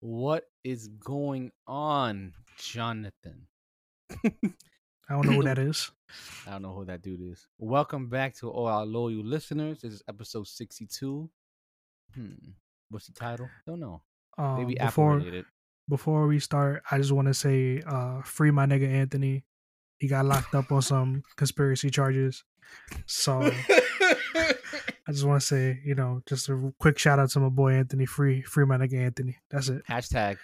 What is going on, Jonathan? I don't know who that is. I don't know who that dude is. Welcome back to all our loyal listeners. This is episode 62. Hmm. What's the title? Don't know. Um, Maybe before before we start, I just want to say, uh, free my nigga Anthony. He got locked up on some conspiracy charges. So I just want to say, you know, just a quick shout out to my boy Anthony. Free, free my nigga Anthony. That's it. Hashtag.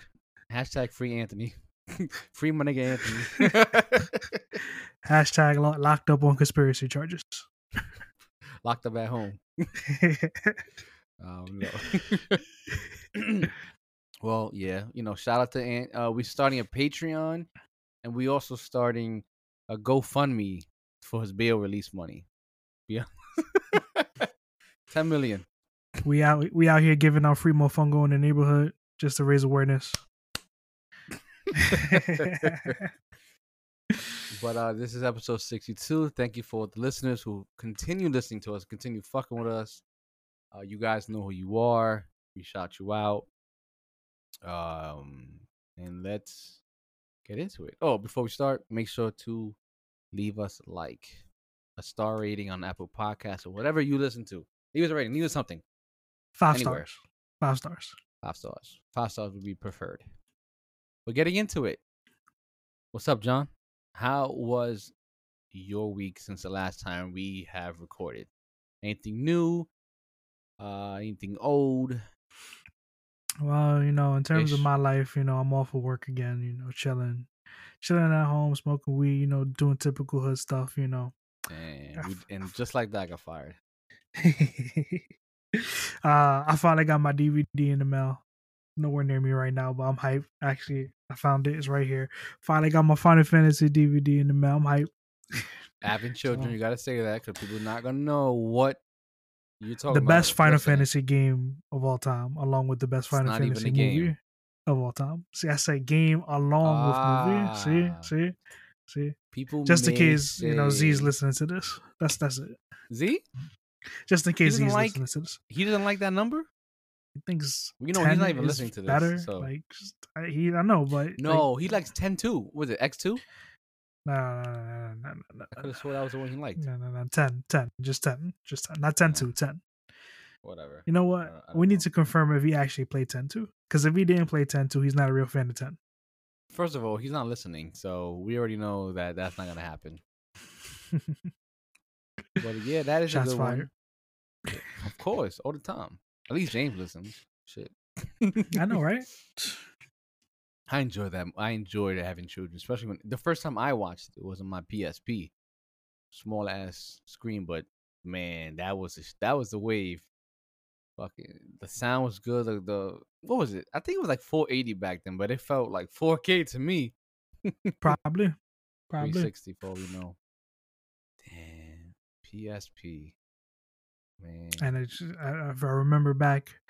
Hashtag free Anthony. free my nigga Anthony. Hashtag lo- locked up on conspiracy charges. Locked up at home. Oh no. well, yeah, you know, shout out to Ant. Uh, we're starting a Patreon, and we also starting a GoFundMe for his bail release money. Yeah, ten million. we out, we out here giving out free mofongo in the neighborhood just to raise awareness. But uh, this is episode sixty-two. Thank you for the listeners who continue listening to us, continue fucking with us. Uh, you guys know who you are. We shout you out. Um, and let's get into it. Oh, before we start, make sure to leave us like, a star rating on Apple Podcasts or whatever you listen to. Leave us a rating. Leave us something. Five Anywhere. stars. Five stars. Five stars. Five stars would be preferred. We're getting into it. What's up, John? How was your week since the last time we have recorded? Anything new? Uh anything old? Well, you know, in terms of my life, you know, I'm off of work again, you know, chilling, chilling at home, smoking weed, you know, doing typical hood stuff, you know. And, we, and just like that I got fired. uh, I finally got my DVD in the mail. Nowhere near me right now, but I'm hyped. Actually, I found it. It's right here. Finally got my Final Fantasy DVD in the mail. I'm hyped. Advent children, So- you gotta say that because people are not gonna know what you're talking the about. best Final? Fantasy game of all time, along with the best It's Final Fantasy movie of all time. See, I say game along with Ah. movie. See, see, see. People Just in case you know Z's say- listening to this. That's that's it. Z? Just in case doesn't Z's like- listening to this. He doesn't like that number? He thinks You know, he's not even listening to this, Better, so- like just, I, he, I know, but like, No, he likes 10 2. Was it X2? no, no, no, no, no, no, I could have swore that was the one he liked. no, no, no, 10, 10, just 10, just 10, not 10 Yeah. 2, 10. Whatever. You know I what? don't- I don't we need know. to confirm if he actually played 10 2. Because if he didn't play 10 2, he's not a real fan of 10. First of all, he's not listening, so we already know that that's not gonna happen. But yeah, that is Shots a good fired. one. Of course, all the time. At least James listens. Shit. I know, right? I enjoy that. I enjoyed Advent Children, especially when the first time I watched it was on my PSP, small ass screen. But man, that was a, that was the wave. Fucking, the sound was good. The, the what was it? I think it was like 480 back then, but it felt like 4K to me. Probably. Probably. 360 for we know. Damn, PSP, man. And it's, I, if I remember back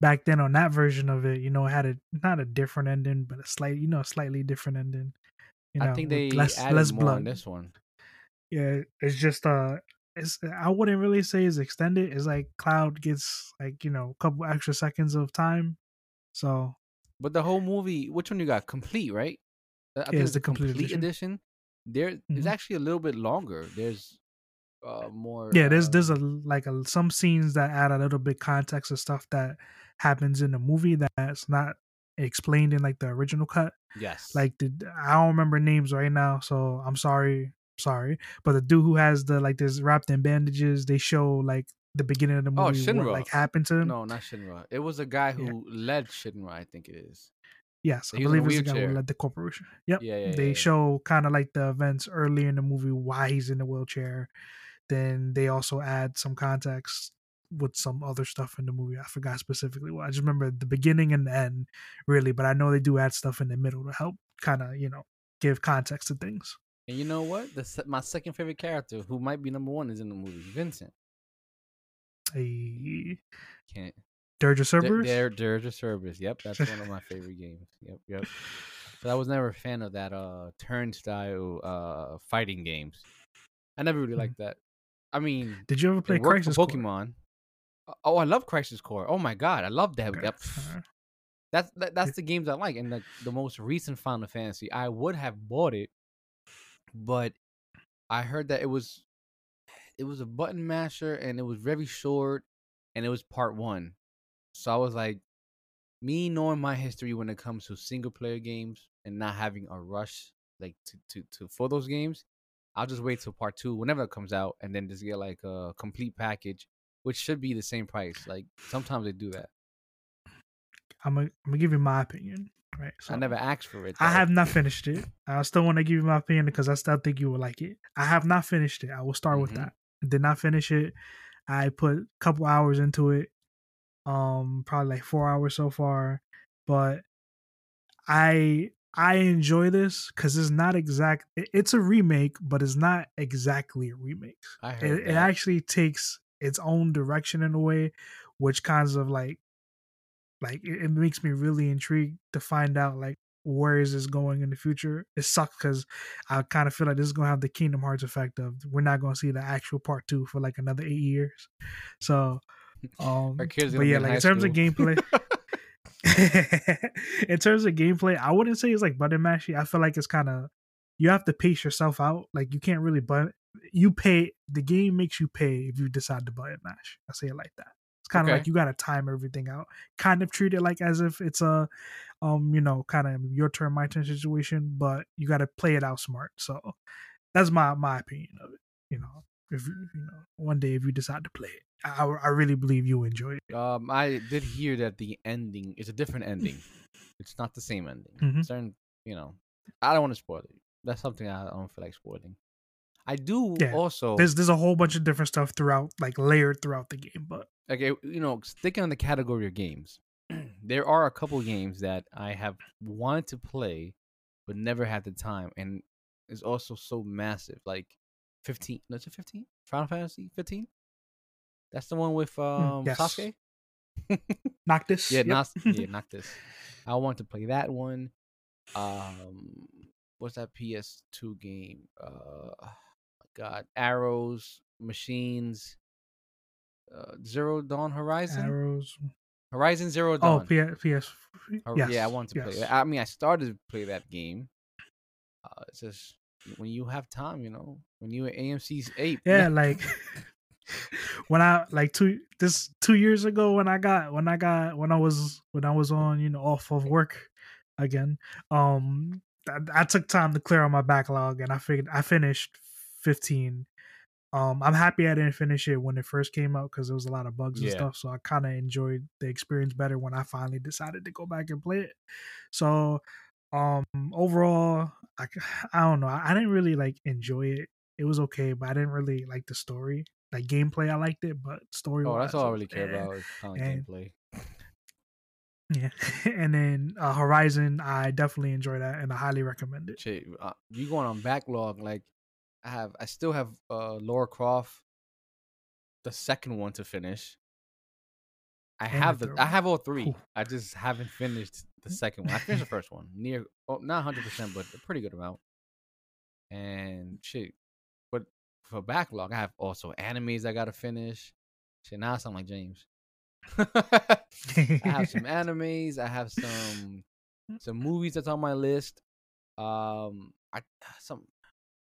back then on that version of it, you know, it had a not a different ending, but a slight, you know, a slightly different ending. You know, I think they less added less more on this one. yeah, it's just uh, it's I wouldn't really say it's extended. It's like Cloud gets like you know a couple extra seconds of time. So But the whole movie, which one you got? Complete, right? I think it's it's the complete complete edition. edition. There is Mhm. actually a little bit longer. There's uh more. yeah, there's there's uh, a like a, some scenes that add a little bit context of stuff that happens in the movie that's not explained in like the original cut. yes, Like the I don't remember names right now, so I'm sorry, sorry. But the dude who has the like this wrapped in bandages, they show like the beginning of the Oh, movie what Shinra. like happened to him. no, not Shinra. It was a guy Yeah. who led Shinra. I think it is. Yes, I was a believe it's the guy who led the corporation. Yep. Yeah, yeah, they yeah, yeah. show kind of like the events early in the movie why he's in the wheelchair. Then they also add some context with some other stuff in the movie. I forgot specifically what. I just remember the beginning and the end, really. But I know they do add stuff in the middle to help kind of you know give context to things. And you know what? The my second favorite character, who might be number one, is in the movie. Vincent. A Can't. Dirge Cerberus. there, Dirge of Cerberus. Yep, that's one of my favorite games. Yep, yep. But I was never a fan of that uh turnstile uh fighting games. I never really Mhm. liked that. I mean, Did you ever play Crisis for Core? Pokemon. Uh, Oh, I love Crisis Core. Oh my god, I love that. Okay. That's that, that's the games I like, and the the most recent Final Fantasy, I would have bought it, but I heard that it was it was a button masher and it was very short, and it was part one. So I was like, me knowing my history when it comes to single player games and not having a rush like to to, to for those games, I'll just wait till part two whenever it comes out, and then just get like a complete package, which should be the same price. Like sometimes they do that. I'm gonna I'm gonna give you my opinion. Right. So I never asked for it. I have not finished it. I still want to give you my opinion because I still think you will like it. I have not finished it. I will start with Mhm. that. Did not finish it. I put a couple hours into it. Um, probably like four hours so far. But I I enjoy this because it's not exact. It's a remake, but it's not exactly a remake. I heard It, it actually takes its own direction in a way, which kinds of like like it, it makes me really intrigued to find out like where is this going in the future. It sucks because I kind of feel like this is gonna have the Kingdom Hearts effect of we're not gonna see the actual part two for like another eight years. So, um, but yeah, like in terms of gameplay, in terms of gameplay, I wouldn't say it's like button mashy. I feel like it's kind of you have to pace yourself out. Like you can't really button. You pay the game makes you pay if you decide to button mash. I say it like that. It's kind of Okay. like you got to time everything out. Kind of treat it like as if it's a, um, you know, kind of your turn, my turn situation. But you got to play it out smart. So that's my my opinion of it. You know, if you you know one day if you decide to play it, I I really believe you enjoy it. Um, I did hear that the ending is a different ending. It's not the same ending. Mhm. Certain, you know, I don't want to spoil it. That's something I don't feel like spoiling. I do Yeah, also There's there's a whole bunch of different stuff throughout, like layered throughout the game. But okay, you know, sticking on the category of games. there are a couple games that I have wanted to play, but never had the time, and it's also so massive. Like fifteen, no, is it fifteen? Final Fantasy fifteen. That's the one with um Hmm, yes. Sasuke. Noctis, Yeah, yep. Yeah, Noctis. I want to play that one. Um, what's that PS2 game? Uh, oh God, Arrows, Machines, uh, Zero Dawn Horizon, arrows. Horizon Zero Dawn. PS, PS. Yes, yeah, I want to play that. I mean, I started to play that game. Uh, it's just when you have time, you know, when you at AMC's eight. Yeah, like when I like two this two years ago when I got when I got when I was when I was on you know off of work again. Um, I, I took time to clear out my backlog and I figured I finished fifteen. Um, I'm happy I didn't finish it when it first came out because there was a lot of bugs and stuff. So I kind of enjoyed the experience better when I finally decided to go back and play it. So, um, overall, I, I don't know. I, I didn't really like enjoy it. It was okay, but I didn't really like the story. Like gameplay, I liked it, but story. oh, that's all I really care about is kind of and- gameplay. Yeah, and then uh, Horizon, I definitely enjoy that, and I highly recommend it. Shit, uh, you going on backlog? Like, I have, I still have uh Laura Croft, the second one to finish. I have the, I have all three. I just haven't finished the second one. I finished the first one, near, oh, not hundred percent, but a pretty good amount. And shit, but for backlog. I have also animes I gotta finish. Shit, now I sound like James. I have some animes. I have some some movies that's on my list. Um, I some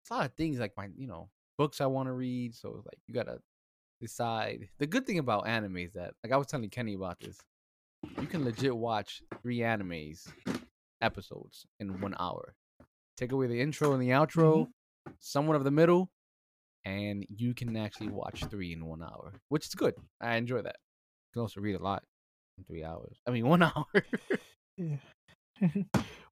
it's a lot of things like my you know books I want to read. So like you gotta decide. The good thing about anime is that like I was telling Kenny about this, you can legit watch three animes episodes in one hour. Take away the intro and the outro, mm-hmm. somewhat of the middle, and you can actually watch three in one hour, which is good. I enjoy that. You can also read a lot in three hours. I mean, one hour. yeah.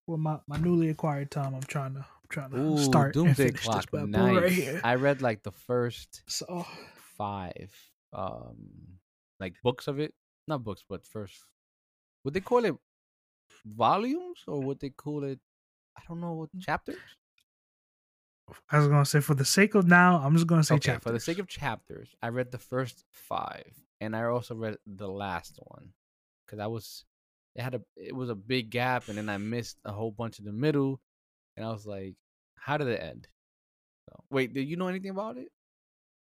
well, my, my newly acquired time, I'm trying to I'm trying to Ooh, start and Doomsday finish Clock. this Nice. right here. I read like the first So five, um, like books of it. Not books, but first. Would they call it volumes or would they call it? I don't know what chapters. I was gonna say, for the sake of now, I'm just gonna say okay, chapters. for the sake of chapters, I read the first five, and I also read the last one because I was it had a it was a big gap, and then I missed a whole bunch in the middle, and I was like, how did it end? So, wait, did you know anything about it?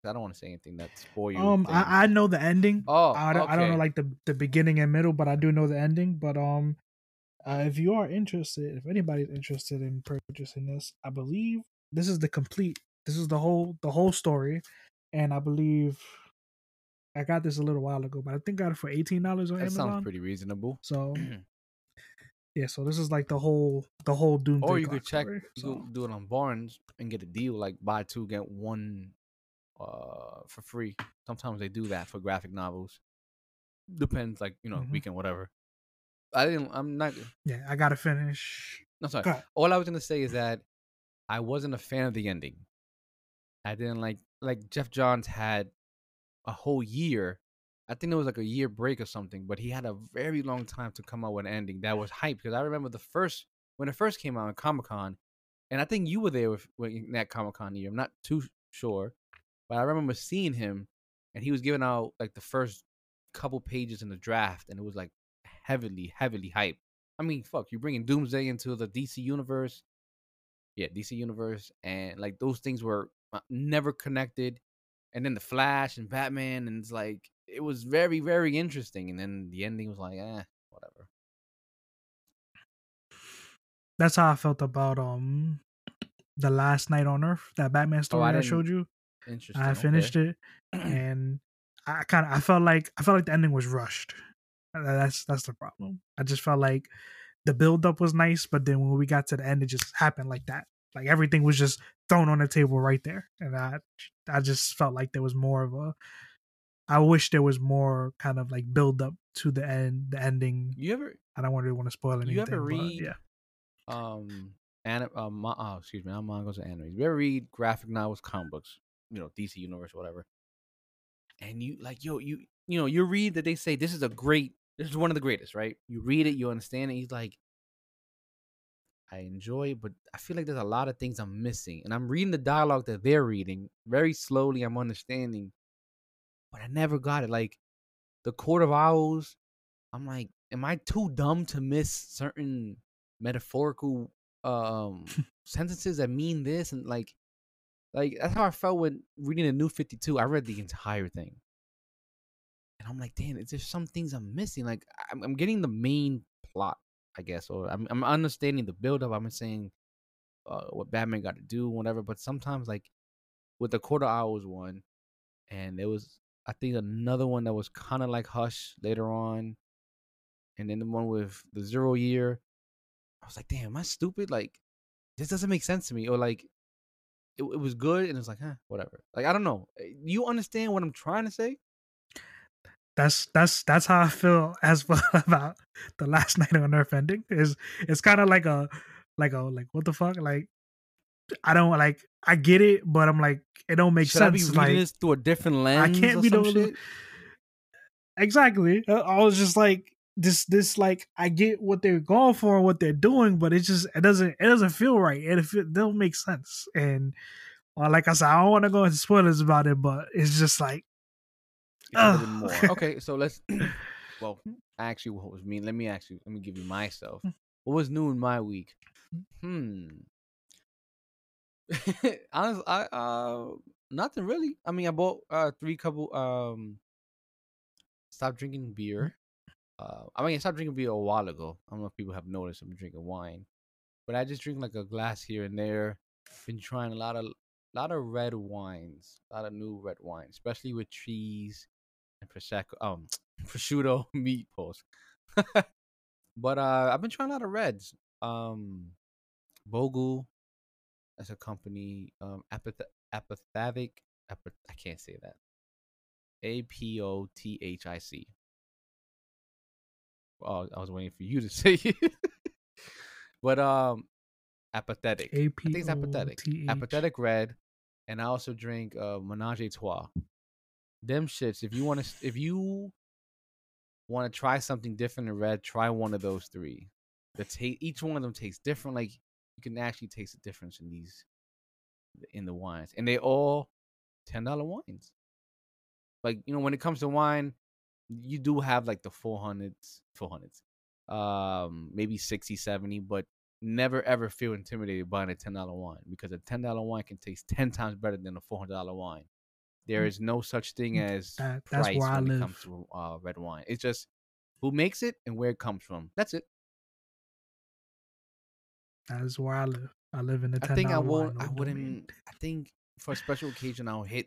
I don't want to say anything that spoil you. um, I, I know the ending. oh, I don't, I don't know like the the beginning and middle, but I do know the ending. But um, uh, if you are interested, if anybody's interested in purchasing this, I believe this is the complete. This is the whole the whole story, and I believe I got this a little while ago, but I think I got it for eighteen dollars on that Amazon. sounds pretty reasonable. So yeah, so this is like the whole the whole Doomsday. or you could check, story, you so. could do it on Barnes and get a deal like buy two get one, uh, for free. Sometimes they do that for graphic novels. Depends, like you know, Mhm. weekend whatever. I didn't. I'm not. Yeah, I gotta finish. No, sorry. Go. All I was gonna say is that I wasn't a fan of the ending. I didn't like like Geoff Johns had a whole year. I think it was like a year break or something, but he had a very long time to come out with an ending that was hype. Because I remember the first when it first came out in Comic Con, and I think you were there with, with that Comic Con year. I'm not too sure, but I remember seeing him, and he was giving out like the first couple pages in the draft, and it was like heavily, heavily hype. I mean, fuck, you're bringing Doomsday into the DC universe. Yeah, DC universe, and like those things were uh, never connected. And then the Flash and Batman, and it's like it was very, very interesting. And then the ending was like, eh, whatever. That's how I felt about um the last night on Earth, that Batman story I, Oh, didn't- showed you. Interesting. I finished it, and I kind of I felt like I felt like the ending was rushed. That's that's the problem. I just felt like the build up was nice, but then when we got to the end, it just happened like that. Like everything was just thrown on the table right there, and I I just felt like there was more of a. I wish there was more kind of like build up to the end, the ending. You ever I don't really want to spoil anything. You ever read- yeah. um anim- uh, oh, excuse me, not mangas and animes. You ever read graphic novels, comic books, you know, DC Universe, whatever. And you like, yo, you you know, you read that they say this is a great, this is one of the greatest, right? You read it, you understand it. He's like, I enjoy it, but I feel like there's a lot of things I'm missing. And I'm reading the dialogue that they're reading very slowly. I'm understanding, but I never got it. Like the Court of Owls, I'm like, am I too dumb to miss certain metaphorical um sentences that mean this and like like that's how I felt when reading the new 52. I read the entire thing. And I'm like, damn, is there some things I'm missing? Like I'm, I'm getting the main plot, I guess, or I'm I'm understanding the build up. I'm saying uh, what Batman got to do, whatever. But sometimes, like with the Court of Owls one, and there was I think another one that was kind of like Hush later on, and then the one with the zero year. I was like, damn, am I stupid? Like this doesn't make sense to me, or like it, it was good, and it's like, huh, whatever. Like I don't know. Eh, you understand what I'm trying to say? that's that's that's how I feel as well about the last night on Earth ending. Is it's kind of like a like a like what the fuck like I don't like I get it, but I'm like it don't make Should I be sense. like this through a different lens? I can't or be the- shit? exactly. I was just like this this like I get what they're going for and what they're doing, but it just it doesn't it doesn't feel right. And it, it don't make sense. And well, like I said, I don't want to go into spoilers about it, but it's just like It could have been Ugh. more. Okay, so let's. Well, actually, what was me? Let me actually let me give you myself. What was new in my week? Hmm. Honestly, I uh, nothing really. I mean, I bought uh three couple um. Stop drinking beer. Uh, I mean, I stopped drinking beer a while ago. I don't know if people have noticed I'm drinking wine, but I just drink like a glass here and there. Been trying a lot of lot of red wines, a lot of new red wines, especially with cheese and prosecco, um, prosciutto meat pulse. but uh, I've been trying a lot of reds. Um, Bogle, as a company. Um, apath-. Apath- I can't say that. A P O T H I C. Oh, I was waiting for you to say it. but um, apathetic. I think it's apathetic. Apathetic red, and I also drink uh Menage a Trois. Them shits. If you want to, if you want to try something different in red, try one of those three. The taste, each one of them tastes different. Like you can actually taste the difference in these, in the wines, and they all ten dollar wines. Like you know, when it comes to wine, you do have like the 400s 400s um maybe 60 70 but never ever feel intimidated buying a $10 wine because a $10 wine can taste 10 times better than a $400 wine. There is no such thing as That- that's price where I when it live. comes to uh, red wine. It's just who makes it and where it comes from. That's it. That's where I live. I live in the i think i won't i wouldn't i think for a special occasion i'll hit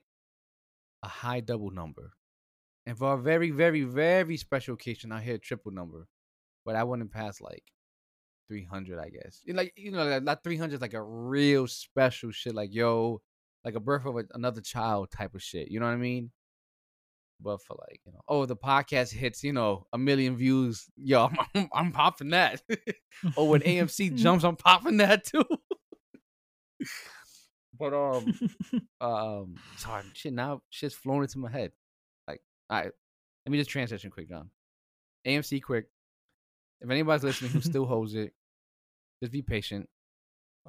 a high double number and for a very very very special occasion i'll hit a triple number but i wouldn't pass like 300 i guess. Like you know like, that 300 is like a real special shit like yo like a birth of a, another child type of shit you know what i mean? But for like you know oh the podcast hits you know a million views yo i'm, I'm, I'm popping that. Oh, when amc jumps i'm popping that too. But um um sorry shit now shit's flowing into my head all right let me just transition quick john amc quick if anybody's listening who still holds it just be patient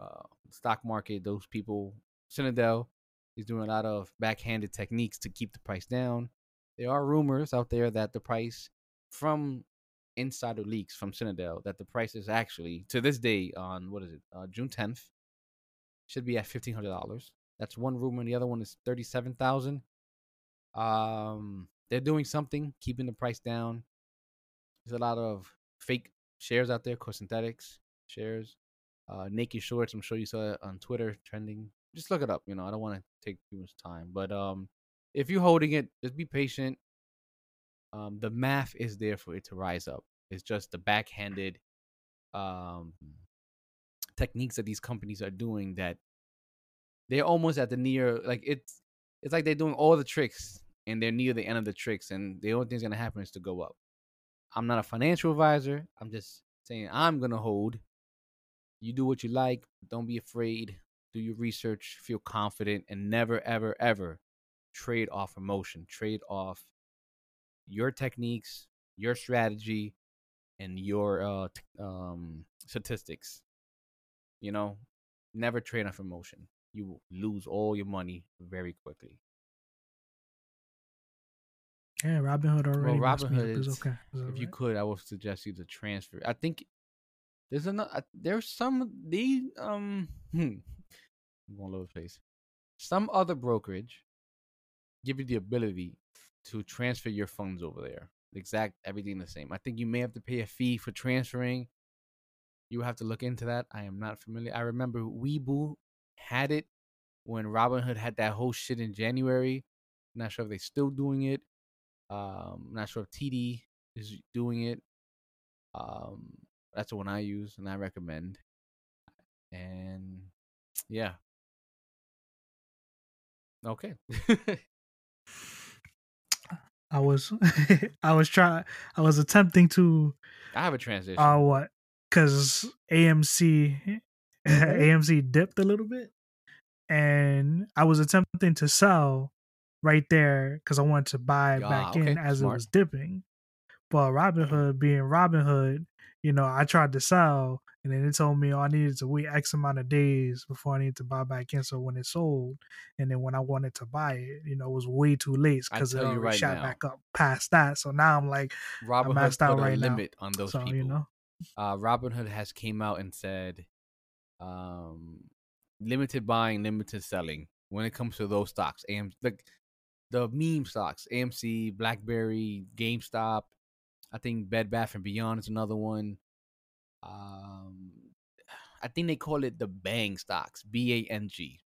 uh stock market those people Citadel is doing a lot of backhanded techniques to keep the price down there are rumors out there that the price from insider leaks from Citadel that the price is actually to this day on what is it uh, June 10th should be at fifteen hundred dollars. That's one rumor, and the other one is thirty-seven thousand. Um, they're doing something, keeping the price down. There's a lot of fake shares out there, synthetics shares. Uh, naked shorts. I'm sure you saw it on Twitter trending. Just look it up. You know, I don't want to take too much time, but um, if you're holding it, just be patient. Um, the math is there for it to rise up. It's just the backhanded um techniques that these companies are doing that they're almost at the near like it's it's like they're doing all the tricks and they're near the end of the tricks and the only thing thing's gonna happen is to go up. I'm not a financial advisor. I'm just saying I'm gonna hold. You do what you like. Don't be afraid. Do your research. Feel confident and never ever ever trade off emotion. Trade off your techniques, your strategy, and your uh t- um statistics. You know, never trade off emotion. You will lose all your money very quickly. Yeah, Robinhood already. Well. Robinhood is- okay. It's If you could, I would suggest you to transfer. I think there's another. There's some the um. Hmm, I'm going lower place. Some other brokerage give you the ability to transfer your funds over there. Exact everything the same. I think you may have to pay a fee for transferring. You have to look into that. I am not familiar. I remember Webull had it when Robinhood had that whole shit in January. I'm Not sure if they're still doing it. Um, not sure if TD is doing it. Um, that's the one I use and I recommend. And yeah. Okay. I was, I was trying. I was attempting to. I have a transition. Uh, what? Because AMC, AMC dipped a little bit, and I was attempting to sell right there because I wanted to buy Ah, back in as smart. it was dipping. But Robinhood, being Robinhood, you know, I tried to sell, and then it told me oh, I needed to wait X amount of days before I needed to buy back in. So when it sold, and then when I wanted to buy it, you know, it was way too late because it already right shot now. back up past that. So now I'm like, Robinhood maxed put out a right now. limit on those so people. you know, uh, Robinhood has came out and said, um, limited buying, limited selling when it comes to those stocks. AM the the meme stocks, AMC, BlackBerry, GameStop. I think Bed Bath and Beyond is another one. Um, I think they call it the Bang stocks, B A N G.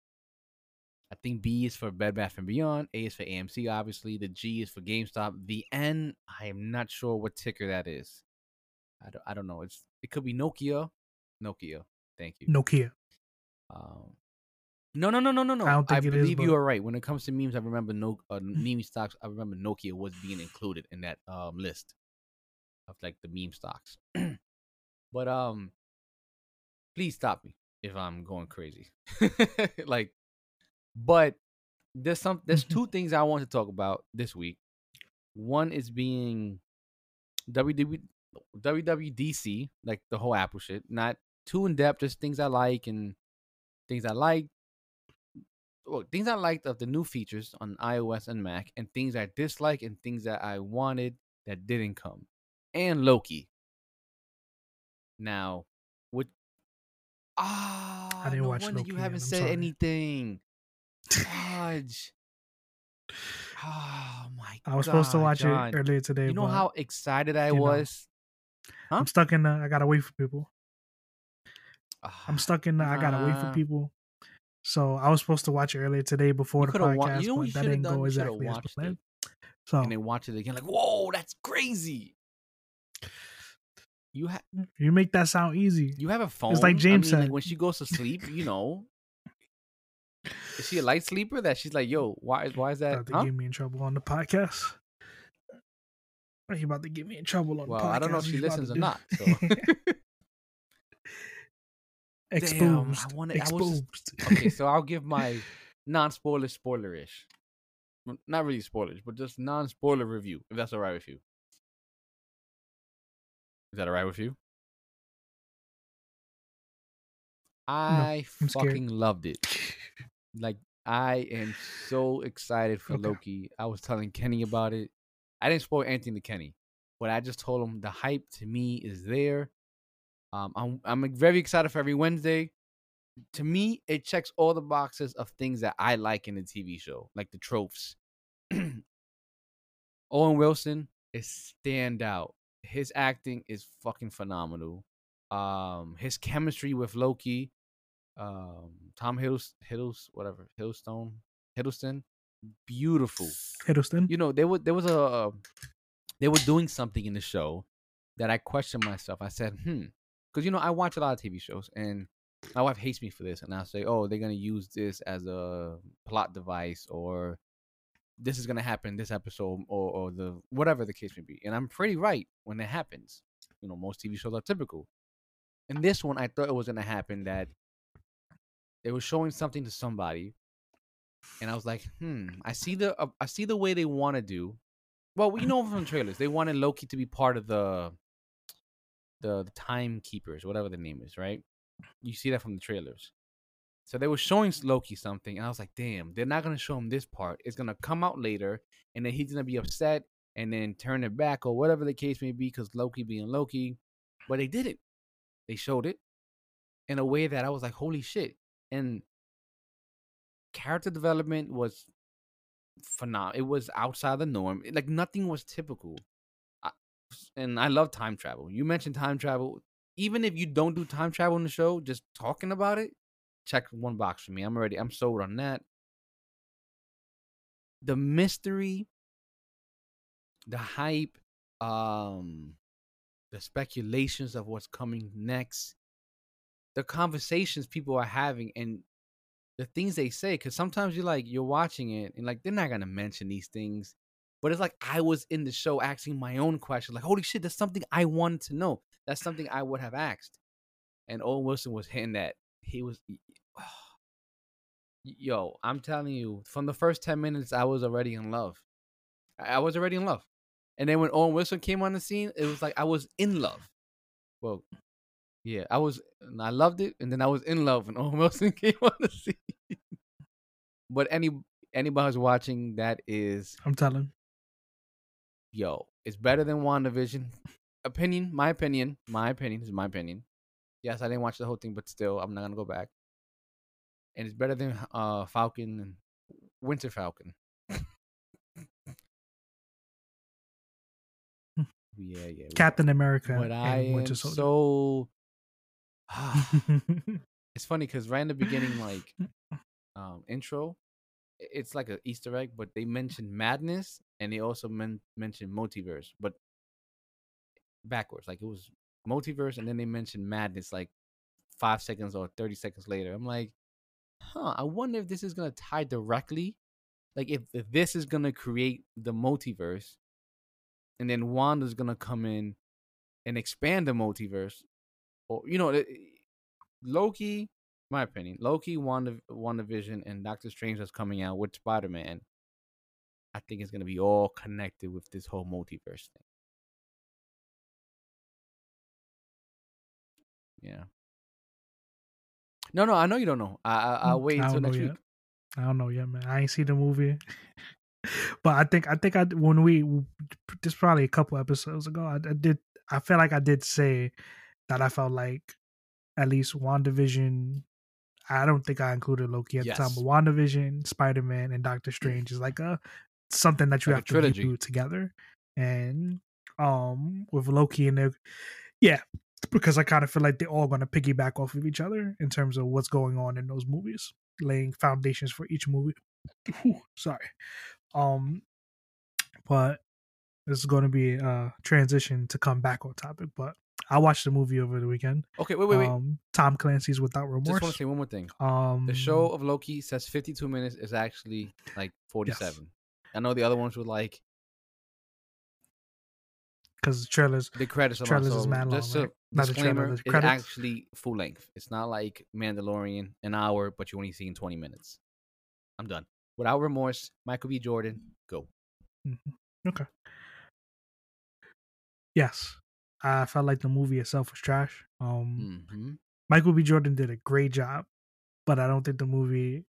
I think B is for Bed Bath and Beyond. A is for AMC, obviously. The G is for GameStop. The N, I am not sure what ticker that is. I don't, I don't know. It's it could be Nokia. Nokia. Thank you. Nokia. Um, no, no, no, no, no, no. I don't think it is, believe you but- are right. When it comes to memes, I remember no uh, meme stocks. I remember Nokia was being included in that um list of like the meme stocks. but um, please stop me if I'm going crazy. like, but there's some there's Mhm. two things I want to talk about this week. One is being WW, WWDC, like the whole Apple shit. Not too in depth, just things I like and things I like. Well, things I liked of the new features on iOS and Mac, and things I dislike, and things that I wanted that didn't come, and Loki. Now, what? Ah, i didn't no watch wonder Loki you haven't I'm said sorry. anything. Fudge. Oh my! I was supposed to watch John. it earlier today. You know how excited I you know, was. huh? I'm stuck in the. I gotta wait for people. I'm Ah, stuck in the. I gotta wait for people. So I was supposed to watch it earlier today before You the coulda wa- podcast, you know but that didn't done? go exactly as planned. it. So and then watch it again, like, whoa, that's crazy. You have you make that sound easy. you have a phone. It's like James I mean, like said. when she goes to sleep, you know. Is she a light sleeper? That she's like, yo, why? is Why is that? About to Huh? get me in trouble on the podcast. Are you about to get me in trouble on Well, the podcast? I don't know if she listens or do? not. So. Exposed. Damn, I wanted- I Exposed. just- okay, so I'll give my non-spoiler spoilerish, not really spoilers, but just non-spoiler review, if that's all right with you. Is that all right with you? I scared. fucking loved it. Like I am so excited for Okay. Loki. I was telling Kenny about it. I didn't spoil anything to Kenny, but I just told him the hype to me is there. Um, I'm I'm very excited for every Wednesday. To me, it checks all the boxes of things that I like in a TV show, like the tropes. Owen Wilson is standout. His acting is fucking phenomenal. Um, his chemistry with Loki, um, Tom Hiddles, Hiddles, whatever, Hiddlestone, Hiddleston, beautiful Hiddleston. you know, there was there was a uh, they were doing something in the show that I questioned myself. I said, hmm, because you know I watch a lot of TV shows, and my wife hates me for this, and I'll say, oh, they're gonna use this as a plot device, or this is gonna happen this episode, or or the whatever the case may be, and I'm pretty right when it happens. You know, most TV shows are typical. In this one, I thought it was gonna happen that they were showing something to somebody and I was like, hmm, I see the uh, I see the way they want to do. Well, we know from trailers they wanted Loki to be part of the the, the timekeepers, whatever the name is, right? You see that from the trailers. So they were showing Loki something, and I was like, damn, they're not gonna show him this part. It's gonna come out later, and then he's gonna be upset and then turn it back or whatever the case may be, because Loki being Loki. But they did it. They showed it in a way that I was like, holy shit. And character development was phenomenal. It was outside the norm. Like nothing was typical. And I love time travel. You mentioned time travel. Even if you don't do time travel in the show, just talking about it, check one box for me. I'm already. I'm sold on that. The mystery, the hype, um, the speculations of what's coming next, the conversations people are having, and the things they say because sometimes you're like you're watching it and like they're not gonna mention these things but it's like i was in the show asking my own question like holy shit that's something i wanted to know. That's something i would have asked. And owen wilson was hitting that. He was yo i'm telling you from the first 10 minutes i was already in love. I was already in love. And then when owen wilson came on the scene it was like i was in love. Well yeah, I was, I loved it, and then I was in love when Owen Wilson came on the scene. but any anybody who's watching that is I'm telling. Yo, it's better than WandaVision. Opinion, my opinion, my opinion this is my opinion. Yes, I didn't watch the whole thing, but still, I'm not gonna go back. and it's better than uh Falcon and Winter Falcon. yeah, yeah. Captain America But I am so. it's funny because right in the beginning, like um intro, it's like an Easter egg, but they mentioned madness and they also men- mentioned multiverse, but backwards. Like it was multiverse, and then they mentioned madness like five seconds or thirty seconds later. I'm like, huh. I wonder if this is gonna tie directly, like if, if this is gonna create the multiverse, and then Wanda's gonna come in and expand the multiverse, or you know, Loki. My opinion, Loki, Wanda, WandaVision, and Doctor Strange that's coming out with Spider Man. I think it's gonna be all connected with this whole multiverse thing. Yeah. No, no, I know you don't know. I, I I'll Mm, wait I until don't know next yet. week. I don't know yet, man. I ain't seen the movie, but I think I think I when we this probably a couple episodes ago, I, I did. I feel like I did say that I felt like at least WandaVision. I don't think I included Loki at the time, Yes. but WandaVision, Spider Man, and Doctor Strange is like a something that you Like have to trilogy. reboot together. And um with Loki and the yeah, because I kind of feel like they're all gonna piggyback off of each other in terms of what's going on in those movies, laying foundations for each movie. Whew, sorry. Um but this is gonna be a transition to come back on topic, but I watched the movie over the weekend. Okay, wait, wait, wait. Um Tom Clancy's Without Remorse. Just want to say one more thing. um The show of Loki says 52 minutes is actually like 47. I know the other ones were like because the trailers the credits are Trailers is mad long, just right? Not the trailer, disclaimer, the it's actually full length. It's not like Mandalorian, an hour, but you only see in 20 minutes. I'm done. Without remorse, Michael B. Jordan, go. Okay. Yes. I felt like the movie itself was trash. Um hmm Michael B. Jordan did a great job, but I don't think the movie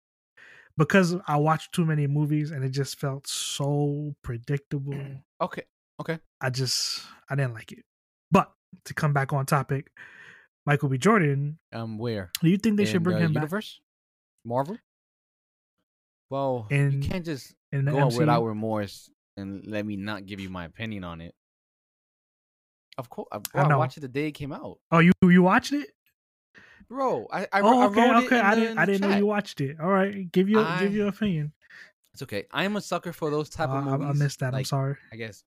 because I watched too many movies and it just felt so predictable. Okay, okay. I just I didn't like it. But to come back on topic, Michael B. Jordan, Um, where? do you think they should bring him back universe? Marvel? Well, you can't just in go on without remorse and let me not give you my opinion on it. Of course, I, bro, I, know. watched it the day it came out, Oh, you you watched it? bro. I I, oh, I okay, wrote okay. I the- didn't I didn't know you watched it. All right, give give I- your opinion. It's okay. I am a sucker for those type Uh, of I, movies. I missed that. I'm sorry. I guess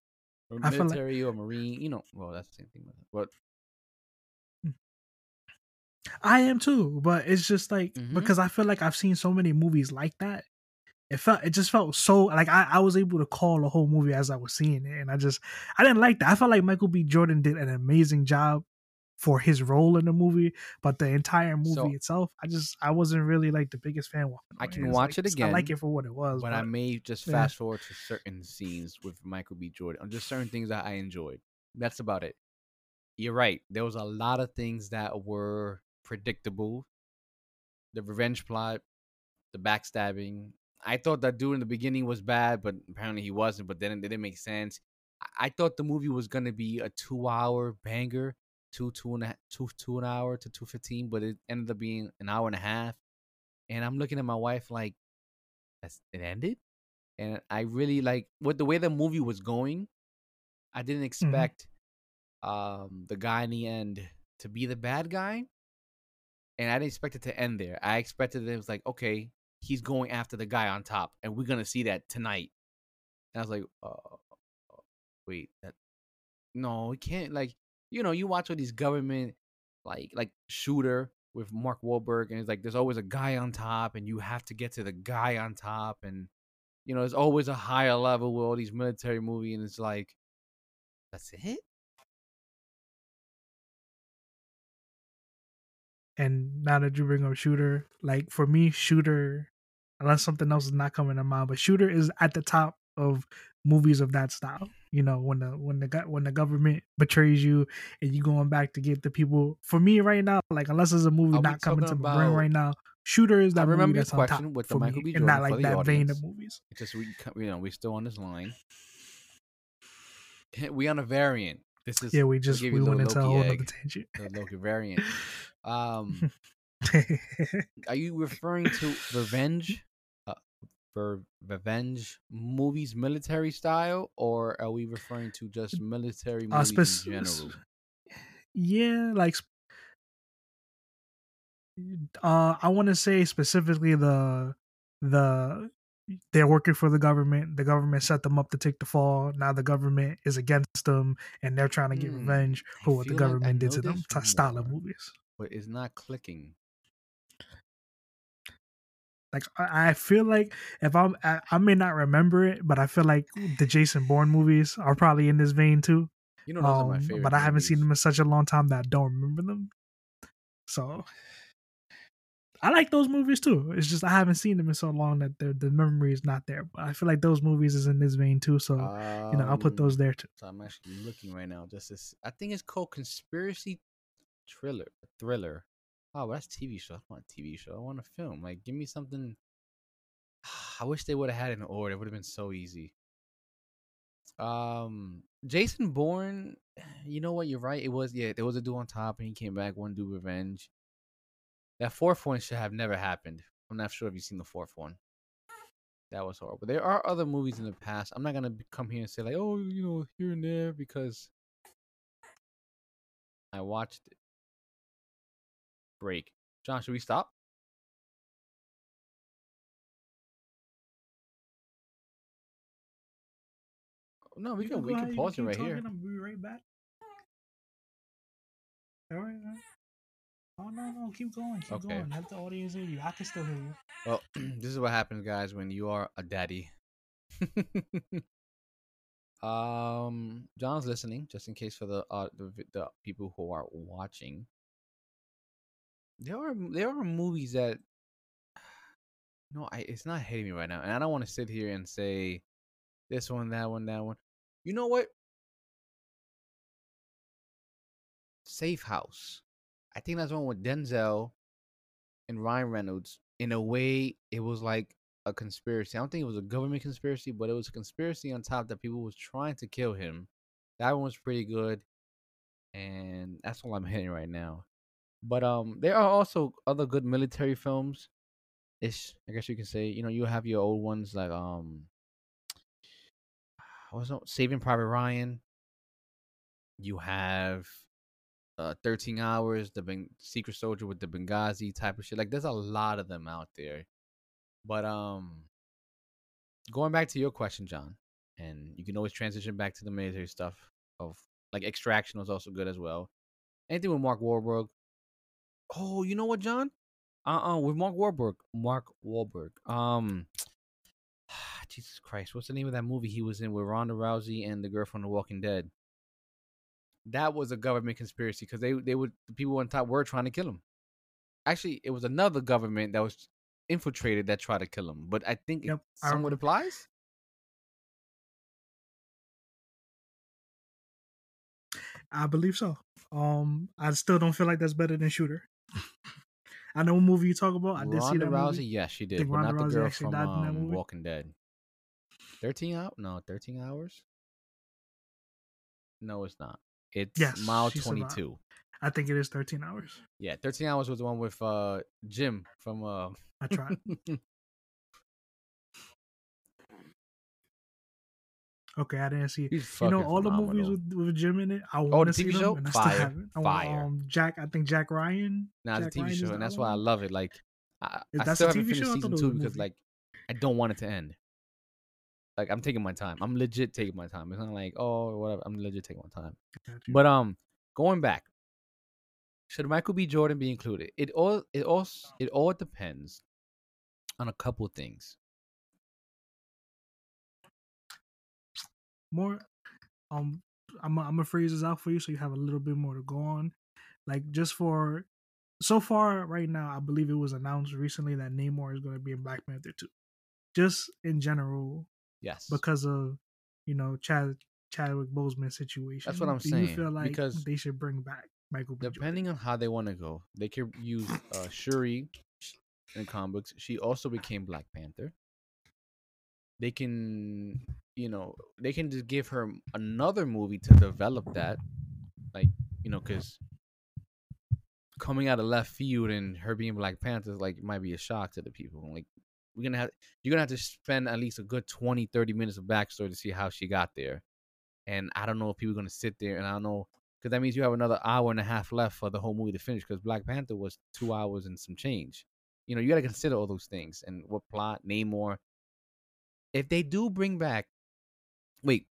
or I feel like- military or marine. You know, well, that's the same thing. But I am too, but it's just like Mhm. because I feel like I've seen so many movies like that. It felt it just felt so like I, I was able to call the whole movie as I was seeing it, and I just I didn't like that. I felt like Michael B. Jordan did an amazing job for his role in the movie, but the entire movie So- itself, I just I wasn't really like the biggest fan. I can It's watch like- it again. I like it for what it was, but I may just yeah. fast forward to certain scenes with Michael B. Jordan, or just certain things that I enjoyed. That's about it. You're right. There was a lot of things that were predictable. The revenge plot, the backstabbing. I thought that dude in the beginning was bad, but apparently he wasn't. But then it didn't make sense. I, I thought the movie was gonna be a two-hour banger, two two and a two two an hour to two fifteen, but it ended up being an hour and a half. And I'm looking at my wife like, that's it ended and i really like with the way the movie was going i didn't expect um the guy in the end to be the bad guy and i didn't expect it to end there i expected it was like okay he's going after the guy on top and we're gonna see that tonight and i was like uh, wait that no it can't like you know you watch all these government like like shooter with Mark Wahlberg, and it's like there's always a guy on top, and you have to get to the guy on top, and you know there's always a higher level with all these military movies, and it's like that's it. And now that you bring up Shooter, like for me, Shooter, unless something else is not coming to mind, but Shooter is at the top of movies of that style. You know, when the when the when the government betrays you and you going back to get the people. For me, right now, like unless there's a movie not coming to my brain right now, Shooter is I that movie remember your that's on top with the for Michael me, B. and not like that vein of movies. It's just we you know we're still on this line. We on a variant. This is Yeah, we just we went into a whole other tangent. the Loki variant. Um, Are you referring to revenge? Uh, for revenge movies, military style, or are we referring to just military uh, movies spec- in general? yeah, like uh I want to say specifically the the they're working for the government. The government set them up to take the fall. Now the government is against them, and they're trying to get Hmm, revenge for what the feel like government did to them. Ty- Style of movies. But it's not clicking. Like I, feel like if I'm, I, may not remember it, but I feel like the Jason Bourne movies are probably in this vein too. You know, those are my Um, favorite. but I haven't seen them in such a long time that I don't remember them. So I like those movies too. It's just I haven't seen them in so long that the the memory is not there. But I feel like those movies is in this vein too. So you know I'll put Um, those there too. So I'm actually looking right now. Just this, I think it's called conspiracy thriller. Thriller. Oh, that's TV show. I want a TV show. I want a film. Like, give me something. I wish they would have had an order. It would have been so easy. Um, Jason Bourne. You know what? You're right. It was yeah. There was a dude on top, and he came back. One dude revenge. That fourth one should have never happened. I'm not sure if you've seen the fourth one. That was horrible. There are other movies in the past. I'm not gonna come here and say like, oh, you know, here and there because I watched it. Break. John, should we stop? No, we You can. We can pause it right here. be right back. All right, all right. Oh no, no, keep going, keep Okay. going. Let the audience hear you. I can still hear you. Well, this is what happens, guys, when you are a daddy. um, John's listening, just in case for the uh the, the people who are watching. There are there are movies that, no, I it's not hitting me right now, and I don't want to sit here and say this one, that one, that one. You know what? Safe House. I think that's one with Denzel and Ryan Reynolds. In a way, it was like a conspiracy. I don't think it was a government conspiracy, but it was a conspiracy on top that people was trying to kill him. That one was pretty good, and that's all I'm hitting right now. But um, there are also other good military films. Ish, I guess you can say. You know, you have your old ones like um, what's that? Saving Private Ryan. You have uh 13 hours, the ben- Secret Soldier with the Benghazi type of shit. Like there's a lot of them out there. But um going back to your question, John, and you can always transition back to the military stuff of like extraction was also good as well. Anything with Mark Wahlberg. Oh, you know what, John? Uh-uh, with Mark Wahlberg. Mark Wahlberg. Um Jesus Christ, what's the name of that movie he was in with Ronda Rousey and the girl from The Walking Dead? That was a government conspiracy because they they would the people on top were trying to kill him. Actually, it was another government that was infiltrated that tried to kill him. But I think Yep, it somewhat applies. I believe so. Um, I still don't feel like that's better than Shooter. I know what movie you talk about. I did see that Rousey, movie. yes, she did, Ronda not the girl actually from died in that um, movie? Walking Dead. Thirteen out? No, thirteen hours. No, it's not. It's Yes, mile twenty-two. I think it is 13 hours. Yeah, thirteen hours was the one with uh Jim from uh. I tried. okay, I didn't see it. He's You know, all the movies with, with Jim in it, I Oh, want the to see TV them, show? and I still Fire. haven't. I Fire. Um, Jack, I think Jack Ryan. Nah, Jack a TV Ryan show, and that's why I love it. Like, I, I still haven't TV finished show? Season two because, like, I don't want it to end. Like, I'm taking my time. I'm legit taking my time. It's not like, oh, whatever. I'm legit taking my time. But um, going back, should Michael B. Jordan be included? It all, it all, it all depends on a couple things. More um I'm I'm gonna freeze this out for you so you have a little bit more to go on. Like just for so far right now, I believe it was announced recently that Namor is gonna be in Black Panther 2. Just in general, Yes, because of you know Chad Chadwick Boseman situation. That's what I'm Do saying, You feel like because they should bring back Michael B. Jordan? depending on how they want to go, they could use uh, Shuri in the comic books. She also became Black Panther. They can, you know, they can just give her another movie to develop that, like you know, because coming out of left field and her being Black Panther like might be a shock to the people. Like we're gonna have you're gonna have to spend at least a good 20, 30 minutes of backstory to see how she got there. And I don't know if people are gonna sit there and I don't know because that means you have another hour and a half left for the whole movie to finish because Black Panther was two hours and some change. You know, you gotta consider all those things and what plot, Namor. If they do bring back wait,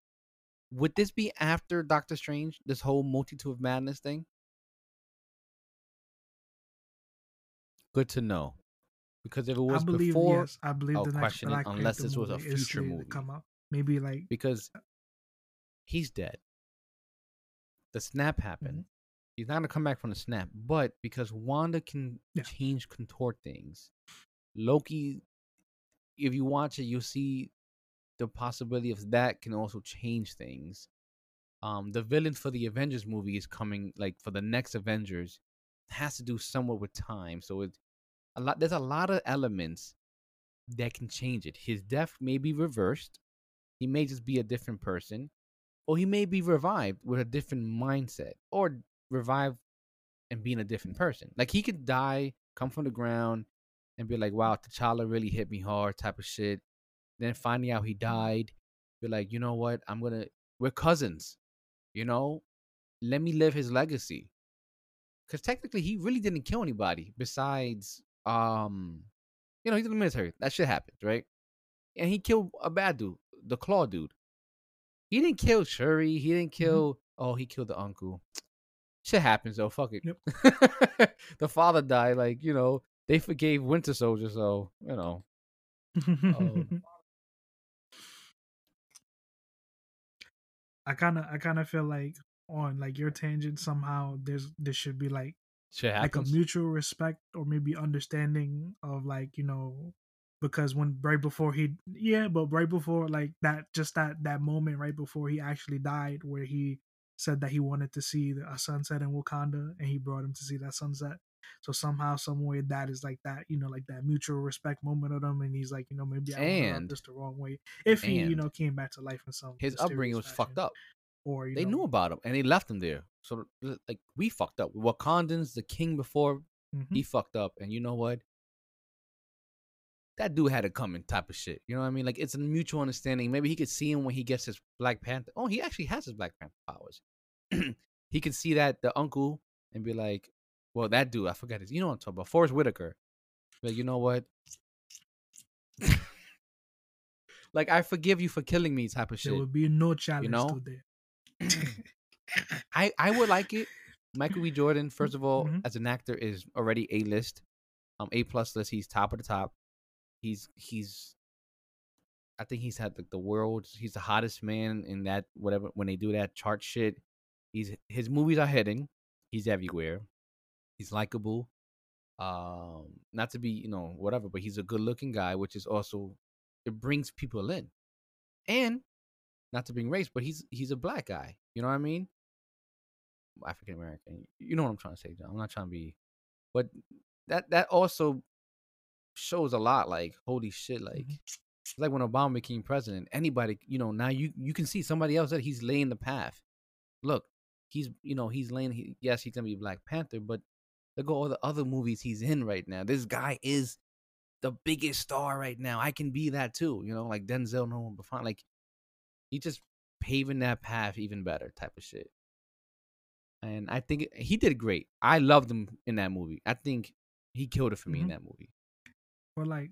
would this be after Doctor Strange, this whole multitude of madness thing? Good to know. Because if it was I believe before, yes, I believe I'll the next question it unless this was a future movie. come out. Maybe like because uh he's dead. The snap happened. Mm-hmm. He's not gonna come back from the snap, but because Wanda can Yeah. change, contort things, Loki. If you watch it, you'll see the possibility of that can also change things. Um, the villain for the Avengers movie is coming, like for the next Avengers, has to do somewhat with time. So it's a lot. There's a lot of elements that can change it. His death may be reversed. He may just be a different person, or he may be revived with a different mindset, or revived and being a different person. Like he could die, come from the ground, and be like, "Wow, T'Challa really hit me hard," type of shit. Then finding out he died, be like, "You know what? I'm gonna. We're cousins. You know, let me live his legacy." Because technically, he really didn't kill anybody besides, um, you know, he's in the military. That shit happens, right? And he killed a bad dude, the claw dude. He didn't kill Shuri. He didn't kill. Oh, he killed the uncle. Shit happens though. Fuck it. Yep. the father died. Like you know, they forgave Winter Soldier, so you know. Um, I kind of I kind of feel like on like your tangent somehow there's there should be like like a mutual respect or maybe understanding of like you know because when right before he yeah but right before like that just that that moment right before he actually died where he said that he wanted to see a sunset in Wakanda and he brought him to see that sunset so somehow some way that is like that you know like that mutual respect moment of them and he's like you know maybe I went And- this the wrong way if he you know came back to life in some His upbringing was fashion. fucked up. or They know, knew about him and they left him there. So like we fucked up. Wakandans, the king before mhm. he fucked up, and you know what? That dude had it coming, type of shit. You know what I mean? Like it's a mutual understanding. Maybe he could see him when he gets his Black Panther. Oh, he actually has his Black Panther powers. he could see that the uncle and be like, "Well, that dude, I forgot his. You know what I'm talking about? Forest Whitaker. Like, you know what? like, I forgive you for killing me, type of shit. there would be no challenge you know? to there I I would like it. Michael B. Jordan, first of all, Mhm. as an actor, is already a list, um, a plus list. He's top of the top. He's he's, I think he's had like the world. He's the hottest man in that whatever when they do that chart shit. He's his movies are hitting. He's everywhere. He's likable. Um, not to be you know whatever, but he's a good looking guy, which is also it brings people in, and not to bring race, but he's he's a black guy. You know what I mean? African American. You know what I'm trying to say, John. I'm not trying to be, but that that also shows a lot. Like holy shit, like Mhm. it's like when Obama became president. Anybody, you know, now you you can see somebody else that he's laying the path. Look, he's you know he's laying. He, yes, he's gonna be Black Panther, but look at all the other movies he's in right now. This guy is the biggest star right now. I can be that too. You know, like Denzel Nolan Buffon. Like he just paving that path even better type of shit. And I think he did great. I loved him in that movie. I think he killed it for me in Mhm. that movie. Or like,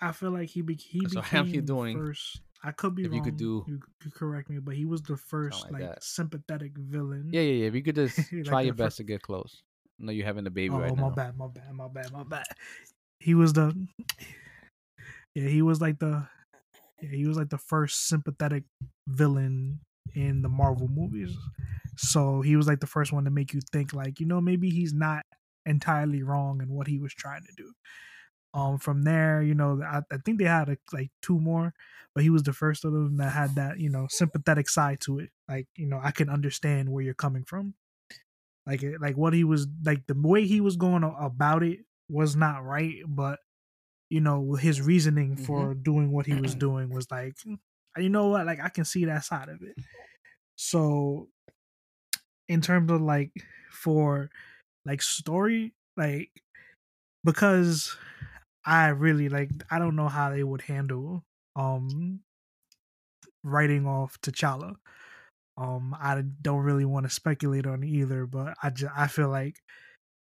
I feel like he be, he So became how you doing? first. I could be If wrong. you could do- you could correct me, but he was the first like like, sympathetic villain. Yeah, yeah, yeah. If you could just Like try your best to get close. I know you're having a baby oh, right my now. bad, my bad, my bad, my bad. He was the. Yeah, he was like the. Yeah, he was like the first sympathetic villain in the Marvel movies. So he was like the first one to make you think, like, you know, maybe he's not entirely wrong in what he was trying to do. Um, from there, you know, I, I think they had a, like two more, but he was the first of them that had that, you know, sympathetic side to it. Like, you know, I can understand where you're coming from. Like, like what he was like, the way he was going about it was not right, but you know, his reasoning for doing what he was doing was like, "Mm, you know what, like I can see that side of it. So in terms of like for like story, like because I really like I don't know how they would handle um writing off T'Challa. Um, I don't really want to speculate on either, but I just, I feel like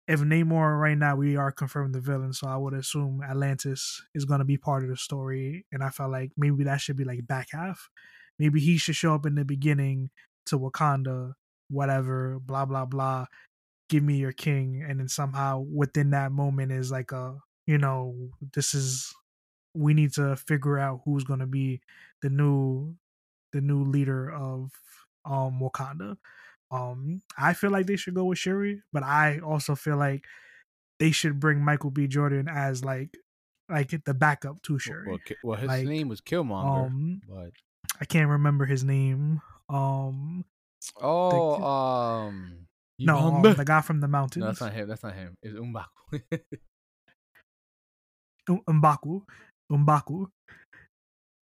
if Namor right now we are confirmed the villain, so I would assume Atlantis is to be part of the story, and I felt like maybe that should be like back half. Maybe he should show up in the beginning to Wakanda, whatever, blah blah blah. Give me your king, and then somehow within that moment is like a you know this is we need to figure out who's going to be the new the new leader of um Wakanda. Um, I feel like they should go with Shuri, but I also feel like they should bring Michael B. Jordan as like like the backup to Shuri. Well, well his Like, name was Killmonger, um, but I can't remember his name. Um, oh, um, no, um, the guy from the mountains, no, that's not him. That's not him. It's Umbaku. M'Baku, M'Baku,